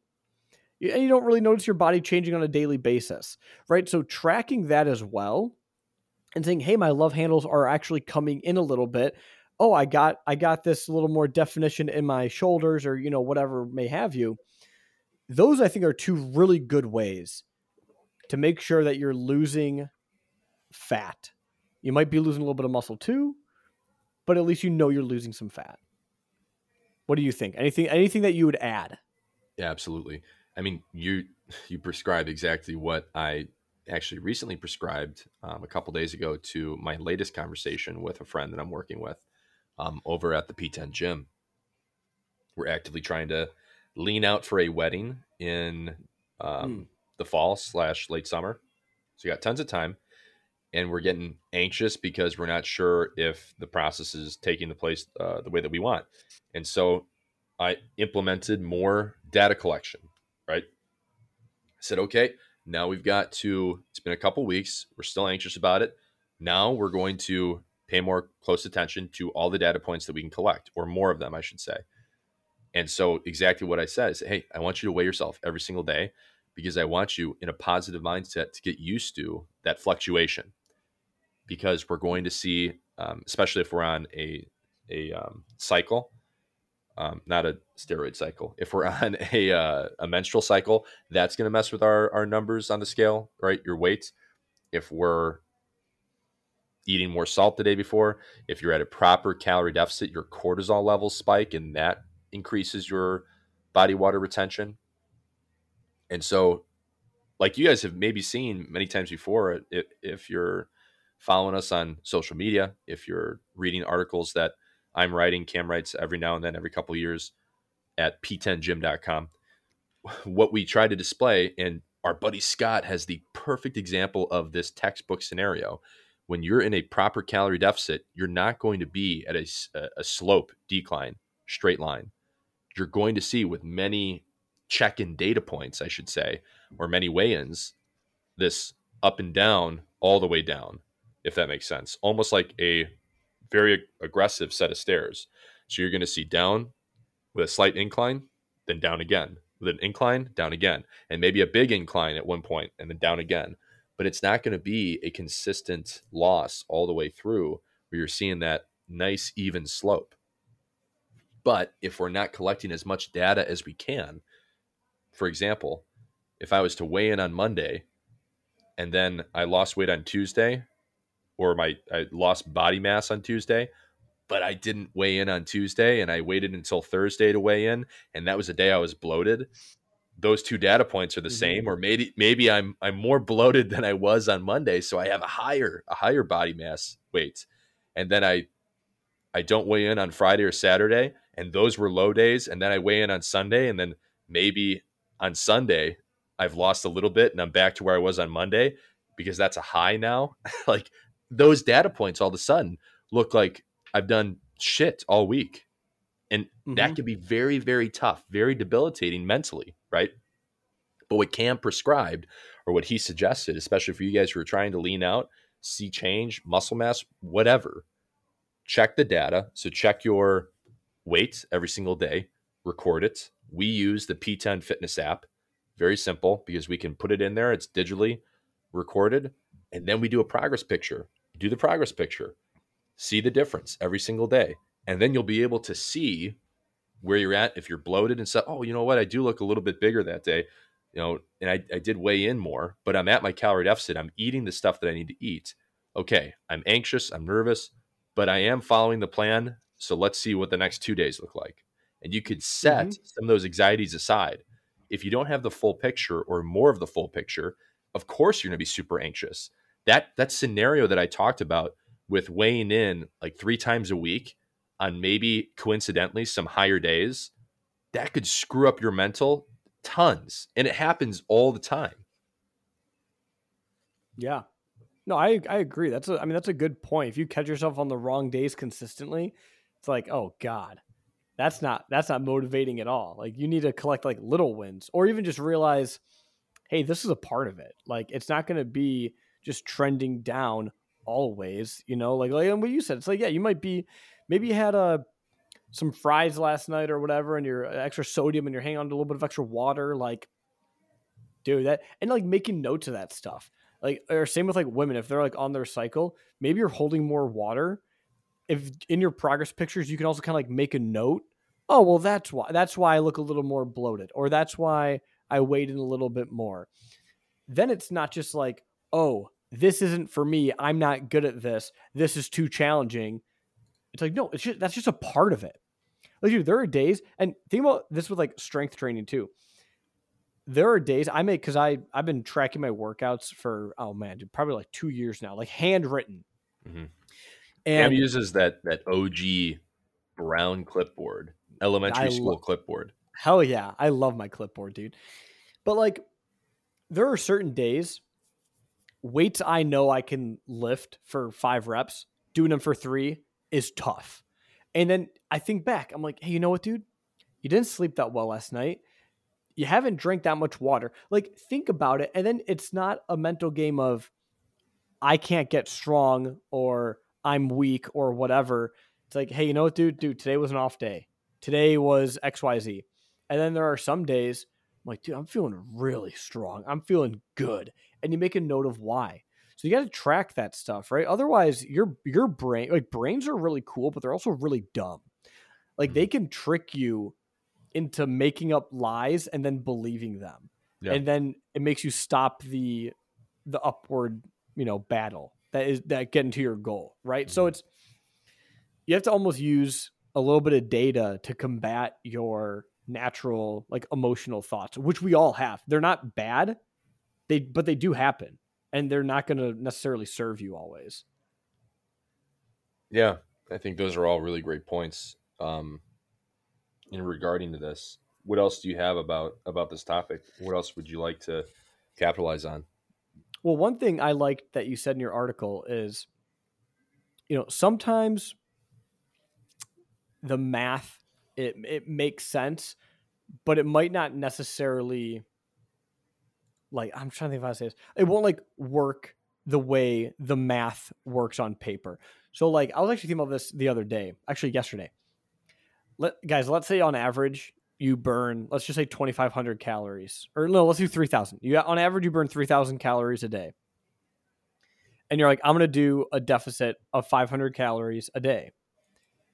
S2: And you don't really notice your body changing on a daily basis, right? So tracking that as well and saying, "Hey, my love handles are actually coming in a little bit. Oh, I got I got this little more definition in my shoulders or, you know, whatever may have you." Those I think are two really good ways to make sure that you're losing fat. You might be losing a little bit of muscle too, but at least you know you're losing some fat. What do you think? Anything anything that you would add?
S1: Yeah, absolutely. I mean, you you prescribe exactly what I actually recently prescribed um, a couple days ago to my latest conversation with a friend that I'm working with um, over at the P10 gym. We're actively trying to lean out for a wedding in um,
S2: Hmm.
S1: the fall slash late summer. So you got tons of time, and we're getting anxious because we're not sure if the process is taking the place uh, the way that we want. And so I implemented more data collection, right? I said, okay, now we've got to, it's been a couple weeks. We're still anxious about it. Now we're going to pay more close attention to all the data points that we can collect, or more of them, I should say. And so, exactly what I said is, hey, I want you to weigh yourself every single day because I want you in a positive mindset to get used to that fluctuation. Because we're going to see, um, especially if we're on a a um, cycle, um, not a steroid cycle. If we're on a uh, a menstrual cycle, that's going to mess with our our numbers on the scale, right? Your weight. If we're eating more salt the day before, if you're at a proper calorie deficit, your cortisol levels spike, and that increases your body water retention. And so, like you guys have maybe seen many times before, if, if you're following us on social media, if you're reading articles that I'm writing, Cam writes every now and then, every couple years at p10gym.com, what we try to display, and our buddy Scott has the perfect example of this textbook scenario. When you're in a proper calorie deficit, you're not going to be at a, a slope decline, straight line. You're going to see with many check in data points, I should say, or many weigh ins, this up and down, all the way down, if that makes sense. Almost like a very aggressive set of stairs. So you're going to see down with a slight incline, then down again, with an incline, down again, and maybe a big incline at one point, and then down again. But it's not going to be a consistent loss all the way through where you're seeing that nice, even slope. But if we're not collecting as much data as we can, for example, if I was to weigh in on Monday and then I lost weight on Tuesday or my I lost body mass on Tuesday, but I didn't weigh in on Tuesday and I waited until Thursday to weigh in and that was the day I was bloated. Those two data points are the mm-hmm. same or maybe maybe I'm I'm more bloated than I was on Monday so I have a higher a higher body mass weight. And then I I don't weigh in on Friday or Saturday and those were low days and then I weigh in on Sunday and then maybe on Sunday, I've lost a little bit and I'm back to where I was on Monday because that's a high now. like those data points all of a sudden look like I've done shit all week. And mm-hmm. that can be very, very tough, very debilitating mentally, right? But what Cam prescribed or what he suggested, especially for you guys who are trying to lean out, see change, muscle mass, whatever, check the data. So check your weight every single day, record it, we use the P10 Fitness app. Very simple because we can put it in there. It's digitally recorded. And then we do a progress picture. Do the progress picture. See the difference every single day. And then you'll be able to see where you're at if you're bloated and say, oh, you know what? I do look a little bit bigger that day. You know, and I, I did weigh in more, but I'm at my calorie deficit. I'm eating the stuff that I need to eat. Okay, I'm anxious, I'm nervous, but I am following the plan. So let's see what the next two days look like and you could set mm-hmm. some of those anxieties aside. If you don't have the full picture or more of the full picture, of course you're going to be super anxious. That that scenario that I talked about with weighing in like 3 times a week on maybe coincidentally some higher days, that could screw up your mental tons and it happens all the time.
S2: Yeah. No, I I agree. That's a I mean that's a good point. If you catch yourself on the wrong days consistently, it's like, "Oh god, that's not that's not motivating at all. Like you need to collect like little wins or even just realize, hey, this is a part of it. Like it's not going to be just trending down always, you know, like like what you said. It's like yeah, you might be maybe you had a uh, some fries last night or whatever and your uh, extra sodium and you're hanging on to a little bit of extra water like dude that and like making notes of that stuff. Like or same with like women if they're like on their cycle, maybe you're holding more water if in your progress pictures you can also kind of like make a note oh well that's why that's why i look a little more bloated or that's why i weighed in a little bit more. Then it's not just like oh this isn't for me i'm not good at this this is too challenging. It's like no it's just that's just a part of it. Like dude there are days and think about this with like strength training too. There are days i make because i i've been tracking my workouts for oh man dude, probably like two years now like handwritten. Mm-hmm.
S1: And Cam uses that that OG brown clipboard, elementary I school lo- clipboard.
S2: Hell yeah, I love my clipboard, dude. But like, there are certain days, weights I know I can lift for five reps, doing them for three is tough. And then I think back, I'm like, hey, you know what, dude? You didn't sleep that well last night. You haven't drank that much water. Like, think about it. And then it's not a mental game of, I can't get strong or I'm weak or whatever. It's like, hey, you know what, dude? Dude, today was an off day. Today was XYZ. And then there are some days I'm like, dude, I'm feeling really strong. I'm feeling good. And you make a note of why. So you got to track that stuff, right? Otherwise, your your brain like brains are really cool, but they're also really dumb. Like they mm-hmm. can trick you into making up lies and then believing them. Yeah. And then it makes you stop the the upward, you know, battle that is that getting to your goal, right? Mm-hmm. So it's you have to almost use a little bit of data to combat your natural like emotional thoughts, which we all have. They're not bad. They but they do happen and they're not going to necessarily serve you always.
S1: Yeah, I think those are all really great points. Um, in regarding to this, what else do you have about about this topic? What else would you like to capitalize on?
S2: Well, one thing I liked that you said in your article is, you know, sometimes the math it it makes sense, but it might not necessarily like I'm trying to think if I say this. It won't like work the way the math works on paper. So like I was actually thinking about this the other day, actually yesterday. Let guys, let's say on average you burn, let's just say 2500 calories. Or no, let's do 3000. You on average you burn 3000 calories a day. And you're like I'm to do a deficit of 500 calories a day.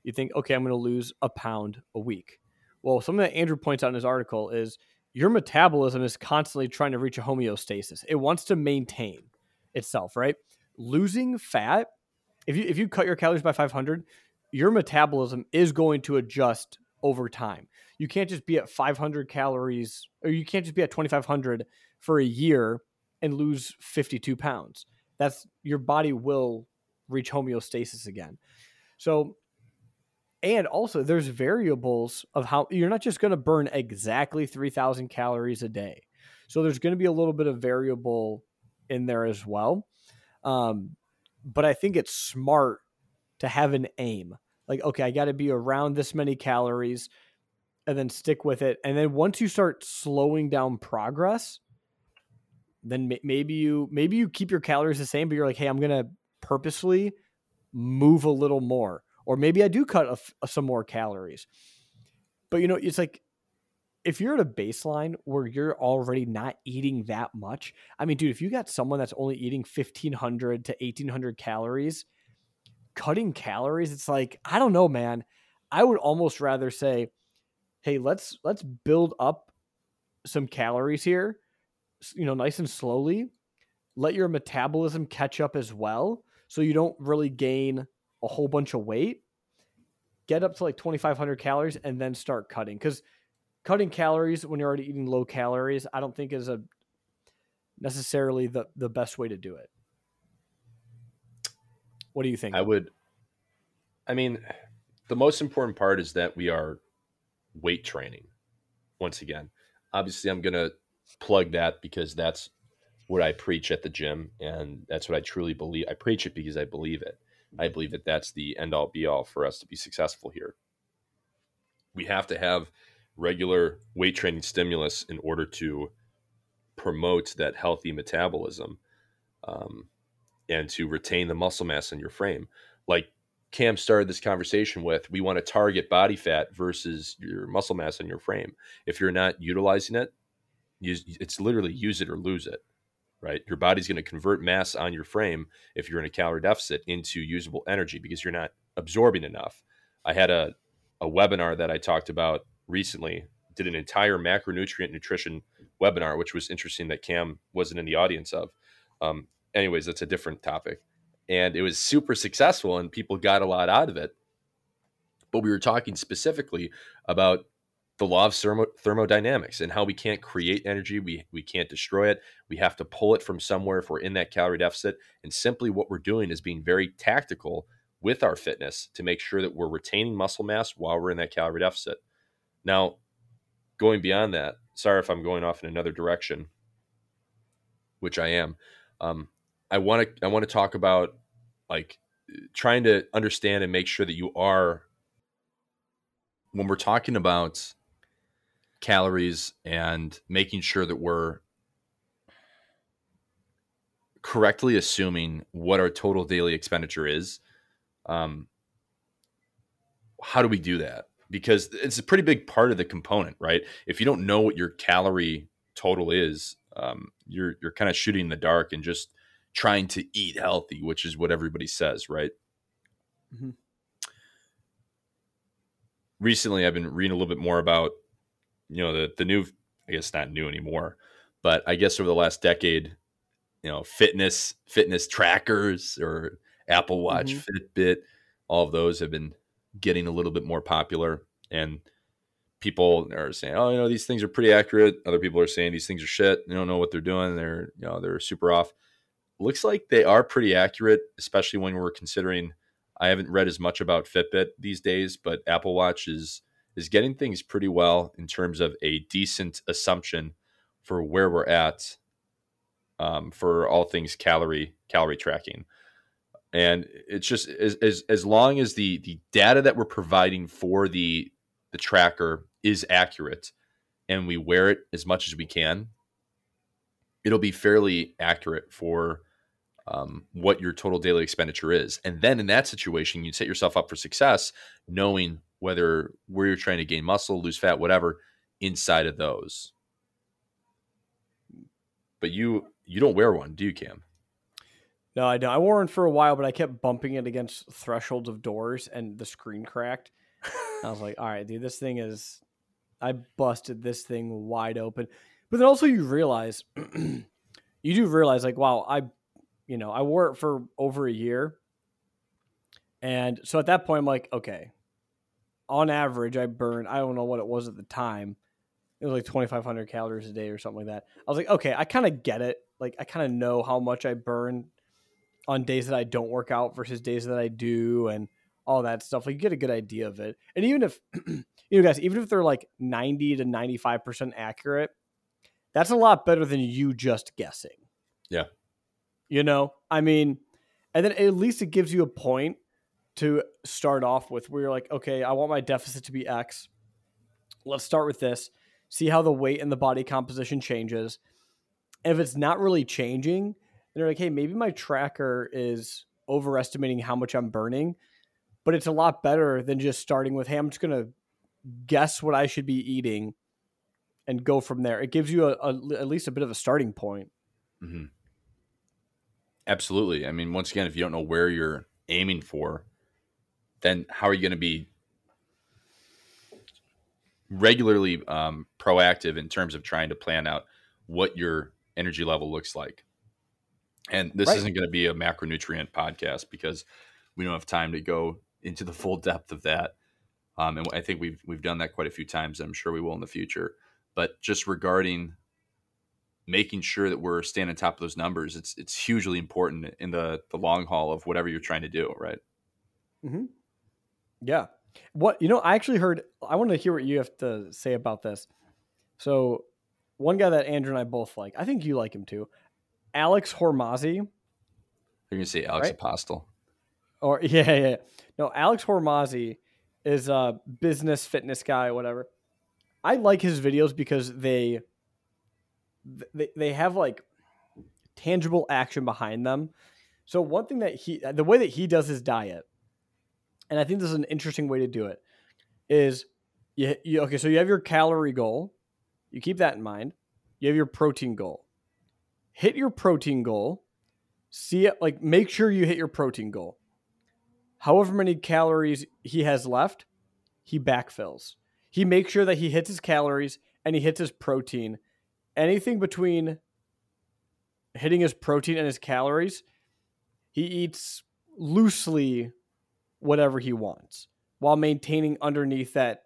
S2: You think, "Okay, I'm going to lose a pound a week." Well, something that Andrew points out in his article is your metabolism is constantly trying to reach a homeostasis. It wants to maintain itself, right? Losing fat, if you if you cut your calories by 500, your metabolism is going to adjust over time. You can't just be at 500 calories or you can't just be at 2500 for a year and lose 52 pounds. That's your body will reach homeostasis again. So and also there's variables of how you're not just going to burn exactly 3000 calories a day. So there's going to be a little bit of variable in there as well. Um, but i think it's smart to have an aim. Like okay i got to be around this many calories and then stick with it. And then once you start slowing down progress then maybe you maybe you keep your calories the same but you're like hey i'm going to purposely move a little more or maybe I do cut a, a, some more calories. But you know, it's like if you're at a baseline where you're already not eating that much, I mean, dude, if you got someone that's only eating 1500 to 1800 calories, cutting calories, it's like, I don't know, man. I would almost rather say, "Hey, let's let's build up some calories here, you know, nice and slowly. Let your metabolism catch up as well so you don't really gain a whole bunch of weight, get up to like 2,500 calories, and then start cutting. Because cutting calories when you're already eating low calories, I don't think is a necessarily the the best way to do it. What do you think?
S1: I would. I mean, the most important part is that we are weight training. Once again, obviously, I'm gonna plug that because that's what I preach at the gym, and that's what I truly believe. I preach it because I believe it. I believe that that's the end all be all for us to be successful here. We have to have regular weight training stimulus in order to promote that healthy metabolism um, and to retain the muscle mass in your frame. Like Cam started this conversation with, we want to target body fat versus your muscle mass in your frame. If you're not utilizing it, use, it's literally use it or lose it right? Your body's going to convert mass on your frame if you're in a calorie deficit into usable energy because you're not absorbing enough. I had a, a webinar that I talked about recently, did an entire macronutrient nutrition webinar, which was interesting that Cam wasn't in the audience of. Um, anyways, that's a different topic. And it was super successful and people got a lot out of it. But we were talking specifically about the law of thermo- thermodynamics and how we can't create energy we we can't destroy it. We have to pull it from somewhere if we're in that calorie deficit. And simply what we're doing is being very tactical with our fitness to make sure that we're retaining muscle mass while we're in that calorie deficit. Now going beyond that sorry if i'm going off in another direction which i am um, i want to i want to talk about like trying to understand and make sure that you are when we're talking about calories and making sure that we're correctly assuming what our total daily expenditure is. Um, how do we do that? Because it's a pretty big part of the component, right? If you don't know what your calorie total is, um, you're you're kind of shooting in the dark and just trying to eat healthy, which is what everybody says, right? Mm-hmm. Recently, I've been reading a little bit more about you know the the new I guess not new anymore, but I guess over the last decade, you know, fitness fitness trackers or Apple Watch, mm-hmm. Fitbit, all of those have been getting a little bit more popular and people are saying, "Oh, you know, these things are pretty accurate." Other people are saying these things are shit. They don't know what they're doing. They're you know they're super off. Looks like they are pretty accurate, especially when we're considering. I haven't read as much about Fitbit these days, but Apple Watch is is getting things pretty well in terms of a decent assumption for where we're at um, for all things calorie calorie tracking. And it's just as, as as long as the the data that we're providing for the the tracker is accurate and we wear it as much as we can, it'll be fairly accurate for um, what your total daily expenditure is. And then in that situation, you set yourself up for success, knowing whether where you're trying to gain muscle, lose fat, whatever, inside of those. But you you don't wear one, do you, Cam?
S2: No, I don't. I wore one for a while, but I kept bumping it against thresholds of doors, and the screen cracked. I was like, "All right, dude, this thing is." I busted this thing wide open, but then also you realize, you do realize, like, wow, I, you know, I wore it for over a year, and so at that point, I'm like, okay, on average, I burn. I don't know what it was at the time. It was like 2,500 calories a day or something like that. I was like, okay, I kind of get it. Like, I kind of know how much I burn on days that I don't work out versus days that I do, and all that stuff. Like, you get a good idea of it. And even if, you know, guys, even if they're like 90 to 95% accurate, that's a lot better than you just guessing.
S1: Yeah.
S2: You know, I mean, and then at least it gives you a point to start off with where you're like, okay, I want my deficit to be X. Let's start with this, see how the weight and the body composition changes. And if it's not really changing, then you're like, hey, maybe my tracker is overestimating how much I'm burning, but it's a lot better than just starting with, hey, I'm just going to guess what I should be eating and go from there. It gives you a, a, at least a bit of a starting point.
S1: Mm-hmm. Absolutely. I mean, once again, if you don't know where you're aiming for, then how are you going to be regularly um, proactive in terms of trying to plan out what your energy level looks like? And this right. isn't going to be a macronutrient podcast because we don't have time to go into the full depth of that. Um, and I think we've we've done that quite a few times. I'm sure we will in the future. But just regarding making sure that we're staying on top of those numbers, it's it's hugely important in the the long haul of whatever you're trying to do, right?
S2: Mm-hmm. Yeah. What you know, I actually heard. I want to hear what you have to say about this. So, one guy that Andrew and I both like, I think you like him too, Alex Hormozi. You're
S1: gonna say Alex right? Apostle,
S2: or yeah, yeah. No, Alex Hormozi is a business fitness guy, whatever. I like his videos because they they they have like tangible action behind them. So one thing that he the way that he does his diet and I think this is an interesting way to do it, is you, you okay, so you have your calorie goal. You keep that in mind. You have your protein goal. Hit your protein goal. See it like make sure you hit your protein goal. However many calories he has left, he backfills. He makes sure that he hits his calories and he hits his protein. Anything between hitting his protein and his calories, he eats loosely whatever he wants while maintaining underneath that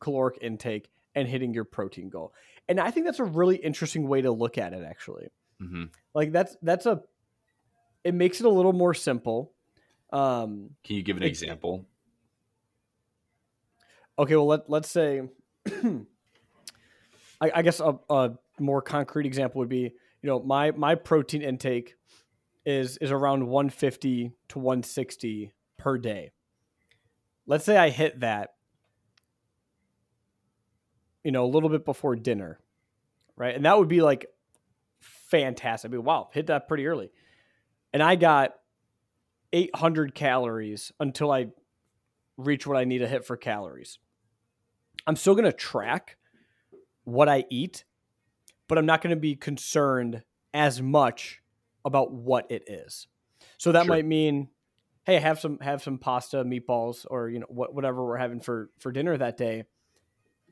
S2: caloric intake and hitting your protein goal. And I think that's a really interesting way to look at it actually. Mm-hmm. Like that's that's a it makes it a little more simple. Um
S1: Can you give an it, example?
S2: Okay, well let let's say I, I, guess a, a more concrete example would be, you know, my my protein intake is is around 150 to 160 per day. Let's say I hit that, you know, a little bit before dinner, right? And that would be like fantastic. I mean, wow, hit that pretty early. And I got 800 calories until I reach what I need to hit for calories. I'm still going to track what I eat, but I'm not going to be concerned as much about what it is. So that sure. might mean hey, have some have some pasta, meatballs, or you know what, whatever we're having for for dinner that day.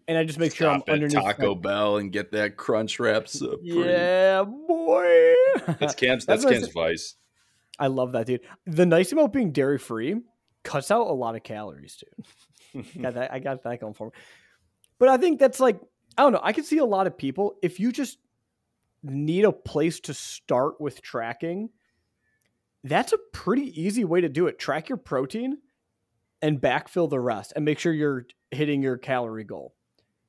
S2: And I just make Stop
S1: sure
S2: I'm underneath
S1: Taco my... Bell and get that crunch wrap. Supreme.
S2: Yeah, boy.
S1: That's Cam's. That's, that's Cam's vice.
S2: I love that, dude. The nice thing about being dairy free cuts out a lot of calories, dude. got that. I got that going for me. But I think that's like I don't know. I can see a lot of people if you just need a place to start with tracking. That's a pretty easy way to do it. Track your protein and backfill the rest and make sure you're hitting your calorie goal.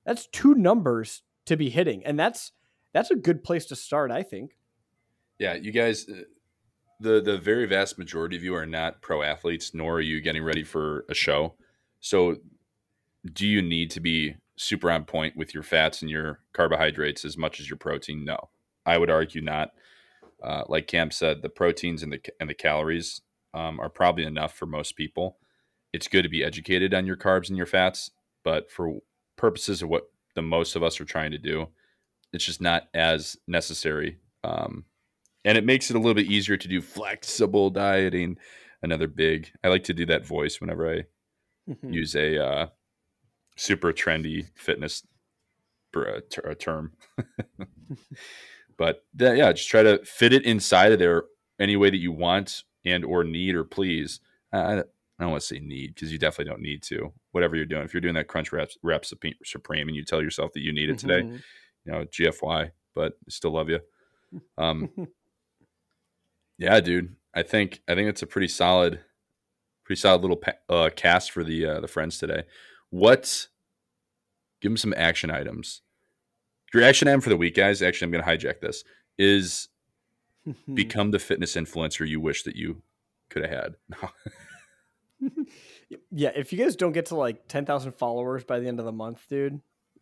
S2: That's two numbers to be hitting and that's that's a good place to start, I think.
S1: Yeah, you guys uh, the the very vast majority of you are not pro athletes nor are you getting ready for a show. So do you need to be super on point with your fats and your carbohydrates as much as your protein? No. I would argue not. Uh, like Cam said, the proteins and the and the calories um, are probably enough for most people. It's good to be educated on your carbs and your fats, but for purposes of what the most of us are trying to do, it's just not as necessary. Um, and it makes it a little bit easier to do flexible dieting. Another big. I like to do that voice whenever I
S2: Mhm.
S1: use a uh, super trendy fitness ter- term. but th- yeah, just try to fit it inside of there any way that you want and or need or please. I, I don't want to say need because you definitely don't need to. Whatever you're doing, if you're doing that crunch reps, rep supreme, supreme and you tell yourself that you need it today,
S2: Mhm.
S1: you know, GFY, but still love you. Um, yeah, dude, I think I think it's a pretty solid, pretty solid little uh, cast for the uh, the friends today. What? Give them some action items. Your action item for the week, guys. Actually, I'm going to hijack this. Is become the fitness influencer you wish that you could have had.
S2: yeah, if you guys don't get to like 10,000 followers by the end of the month, dude,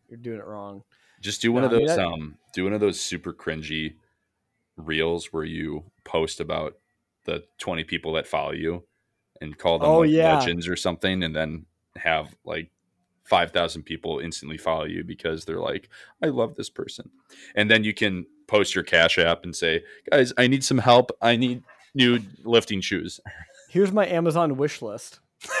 S2: you're doing it wrong.
S1: Just do one
S2: No,
S1: of
S2: I mean,
S1: those.
S2: that-
S1: um, do one of those super cringy reels where you post about the 20 people that follow you and call them
S2: Oh,
S1: like
S2: yeah.
S1: legends or something, and then have like 5,000 people instantly follow you because they're like, I love this person. And then you can post your Cash App and say, guys, I need some help. I need new lifting shoes.
S2: Here's my Amazon wish list.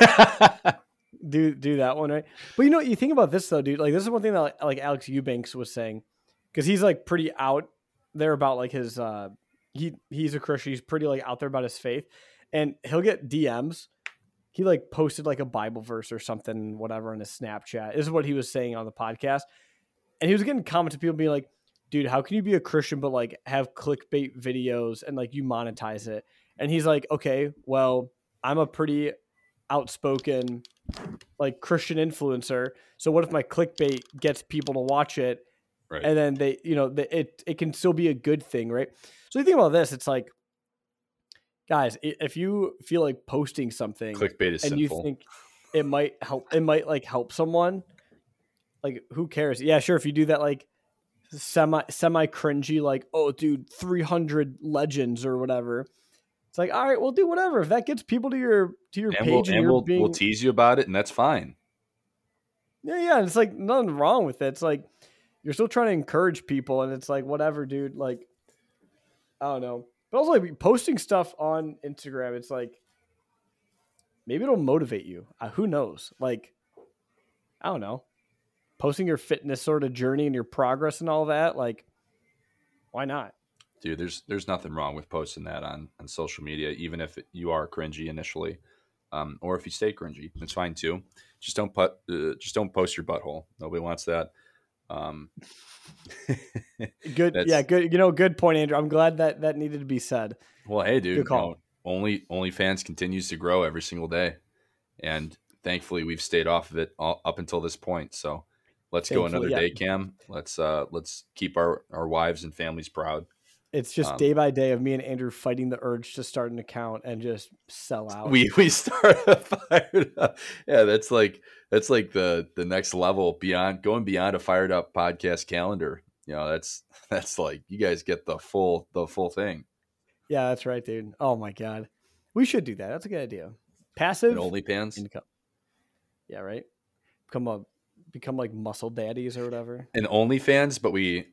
S2: do do that one right but you know what you think about this though dude like this is one thing that like, like alex eubanks was saying because he's like pretty out there about like his uh he he's a christian he's pretty like out there about his faith and he'll get dms he like posted like a bible verse or something whatever on his snapchat this is what he was saying on the podcast and he was getting comments of people being like dude how can you be a christian but like have clickbait videos and like you monetize it and he's like okay well i'm a pretty outspoken like Christian influencer. So what if my clickbait gets people to watch it,
S1: Right.
S2: and then they, you know, the, it it can still be a good thing, right? So you think about this, it's like, guys, if you feel like posting something
S1: Clickbait is
S2: and
S1: sinful.
S2: you think it might help, it might like help someone, like who cares? Yeah, sure. If you do that, like semi semi cringy, like oh, dude, three hundred legends or whatever. It's like, all right, we'll do whatever. If that gets people to your to your
S1: and
S2: page
S1: we'll,
S2: and,
S1: we'll,
S2: being
S1: we'll tease you about it, and that's fine.
S2: Yeah, yeah. It's like nothing wrong with it. It's like you're still trying to encourage people, and it's like whatever, dude. Like I don't know, but also like posting stuff on Instagram. It's like maybe it'll motivate you. Uh, who knows? Like I don't know, posting your fitness sort of journey and your progress and all that. Like why not?
S1: dude there's there's nothing wrong with posting that on on social media even if you are cringy initially um, or if you stay cringy it's fine too just don't put uh, just don't post your butthole nobody wants that um,
S2: Good, yeah, good. You know, good point, Andrew. I'm glad that that needed to be said.
S1: well hey dude
S2: Good call.
S1: you know, only OnlyFans continues to grow every single day and thankfully we've stayed off of it all, up until this point so let's go another
S2: yeah.
S1: day cam let's uh let's keep our our wives and families proud
S2: It's just
S1: Um,
S2: day by day of me and Andrew fighting the urge to start an account and just sell out.
S1: we we start a fired up. Yeah, that's like that's like the the next level beyond going beyond a fired up podcast calendar. You know, that's that's like you guys get the full the full thing.
S2: Yeah, that's right, dude. Oh my god, we should do that. That's a good idea. Passive
S1: And OnlyFans
S2: income. Yeah, right. Become a become like muscle daddies or whatever.
S1: and OnlyFans, but we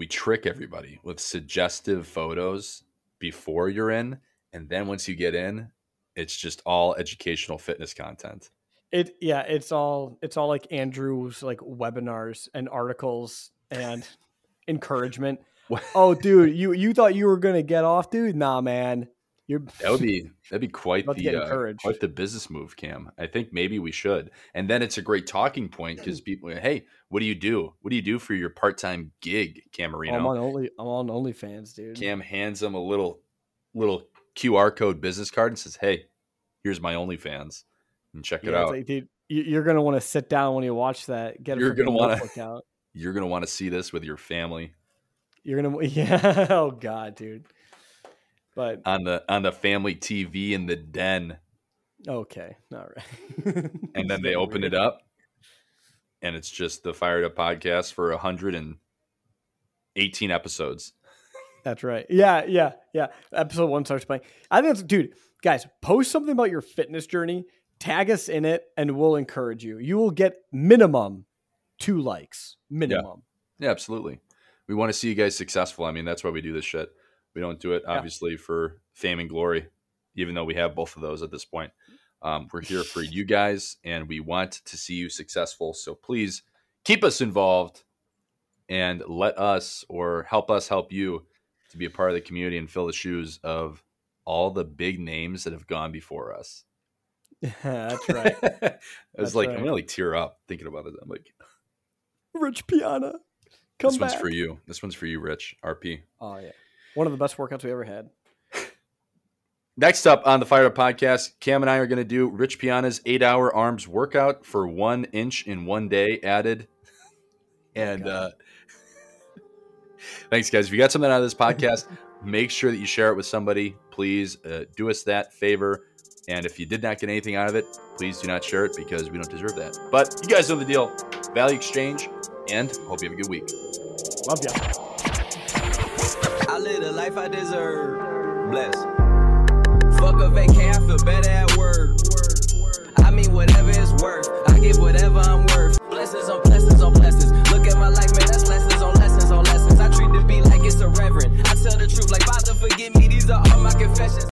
S1: we trick everybody with suggestive photos before you're in, and then once you get in, it's just all educational fitness content.
S2: It yeah, it's all it's all like Andrew's like webinars and articles and encouragement.
S1: What-
S2: Oh, dude, you you thought you were gonna get off, dude? Nah, man. You're
S1: That would be that'd be quite the uh, quite the business move, Cam. I think maybe we should, and then it's a great talking point because people, hey, what do you do? What do you do for your part time gig, Cam
S2: I'm on only I'm on OnlyFans, dude.
S1: Cam hands him a little little QR code business card and says, "Hey, here's my OnlyFans, and check
S2: Yeah,
S1: it out.
S2: like, dude, you- you're gonna want to sit down when you watch that. Get
S1: You're gonna wanna-
S2: out.
S1: You're gonna want to see this with your family
S2: You're gonna yeah. Oh god, dude. But
S1: on the on the family TV in the den."
S2: okay, all right.
S1: and then they open it up and it's just the fired up podcast for 118 episodes
S2: That's right. Yeah, yeah, yeah. Episode one starts playing. I think that's dude, guys, post something about your fitness journey, tag us in it, and we'll encourage you. You will get minimum two likes. Minimum.
S1: yeah absolutely we want to see you guys successful i mean that's why we do this shit we don't do it
S2: Yeah.
S1: obviously for fame and glory even though we have both of those at this point um, we're here for you guys and we want to see you successful so please keep us involved and let us or help us help you to be a part of the community and fill the shoes of all the big names that have gone before us Yeah,
S2: that's right.
S1: I was like,
S2: right.
S1: I'm gonna like tear up thinking about it. I'm like,
S2: Rich Piana. Come
S1: this
S2: back.
S1: one's for you. This one's for you, Rich RP.
S2: Oh yeah. One of the best workouts we ever had.
S1: Next up on the Fire Up podcast, Cam and I are gonna do Rich Piana's eight hour arms workout for one inch in one day added. And uh thanks, guys. If you got something out of this podcast, make sure that you share it with somebody. Please uh, do us that favor. And if you did not get anything out of it, please do not share it because we don't deserve that. But you guys know the deal. Value exchange, and hope you have a good week.
S2: Love ya
S3: live the life I deserve. Bless. Fuck a vacay, I feel better at work. I mean, whatever it's worth, I give whatever I'm worth. Blessings on blessings on blessings. Look at my life, man, that's lessons on lessons on lessons. I treat the beat like it's a reverend. I tell the truth, like, Father, forgive me, these are all my confessions.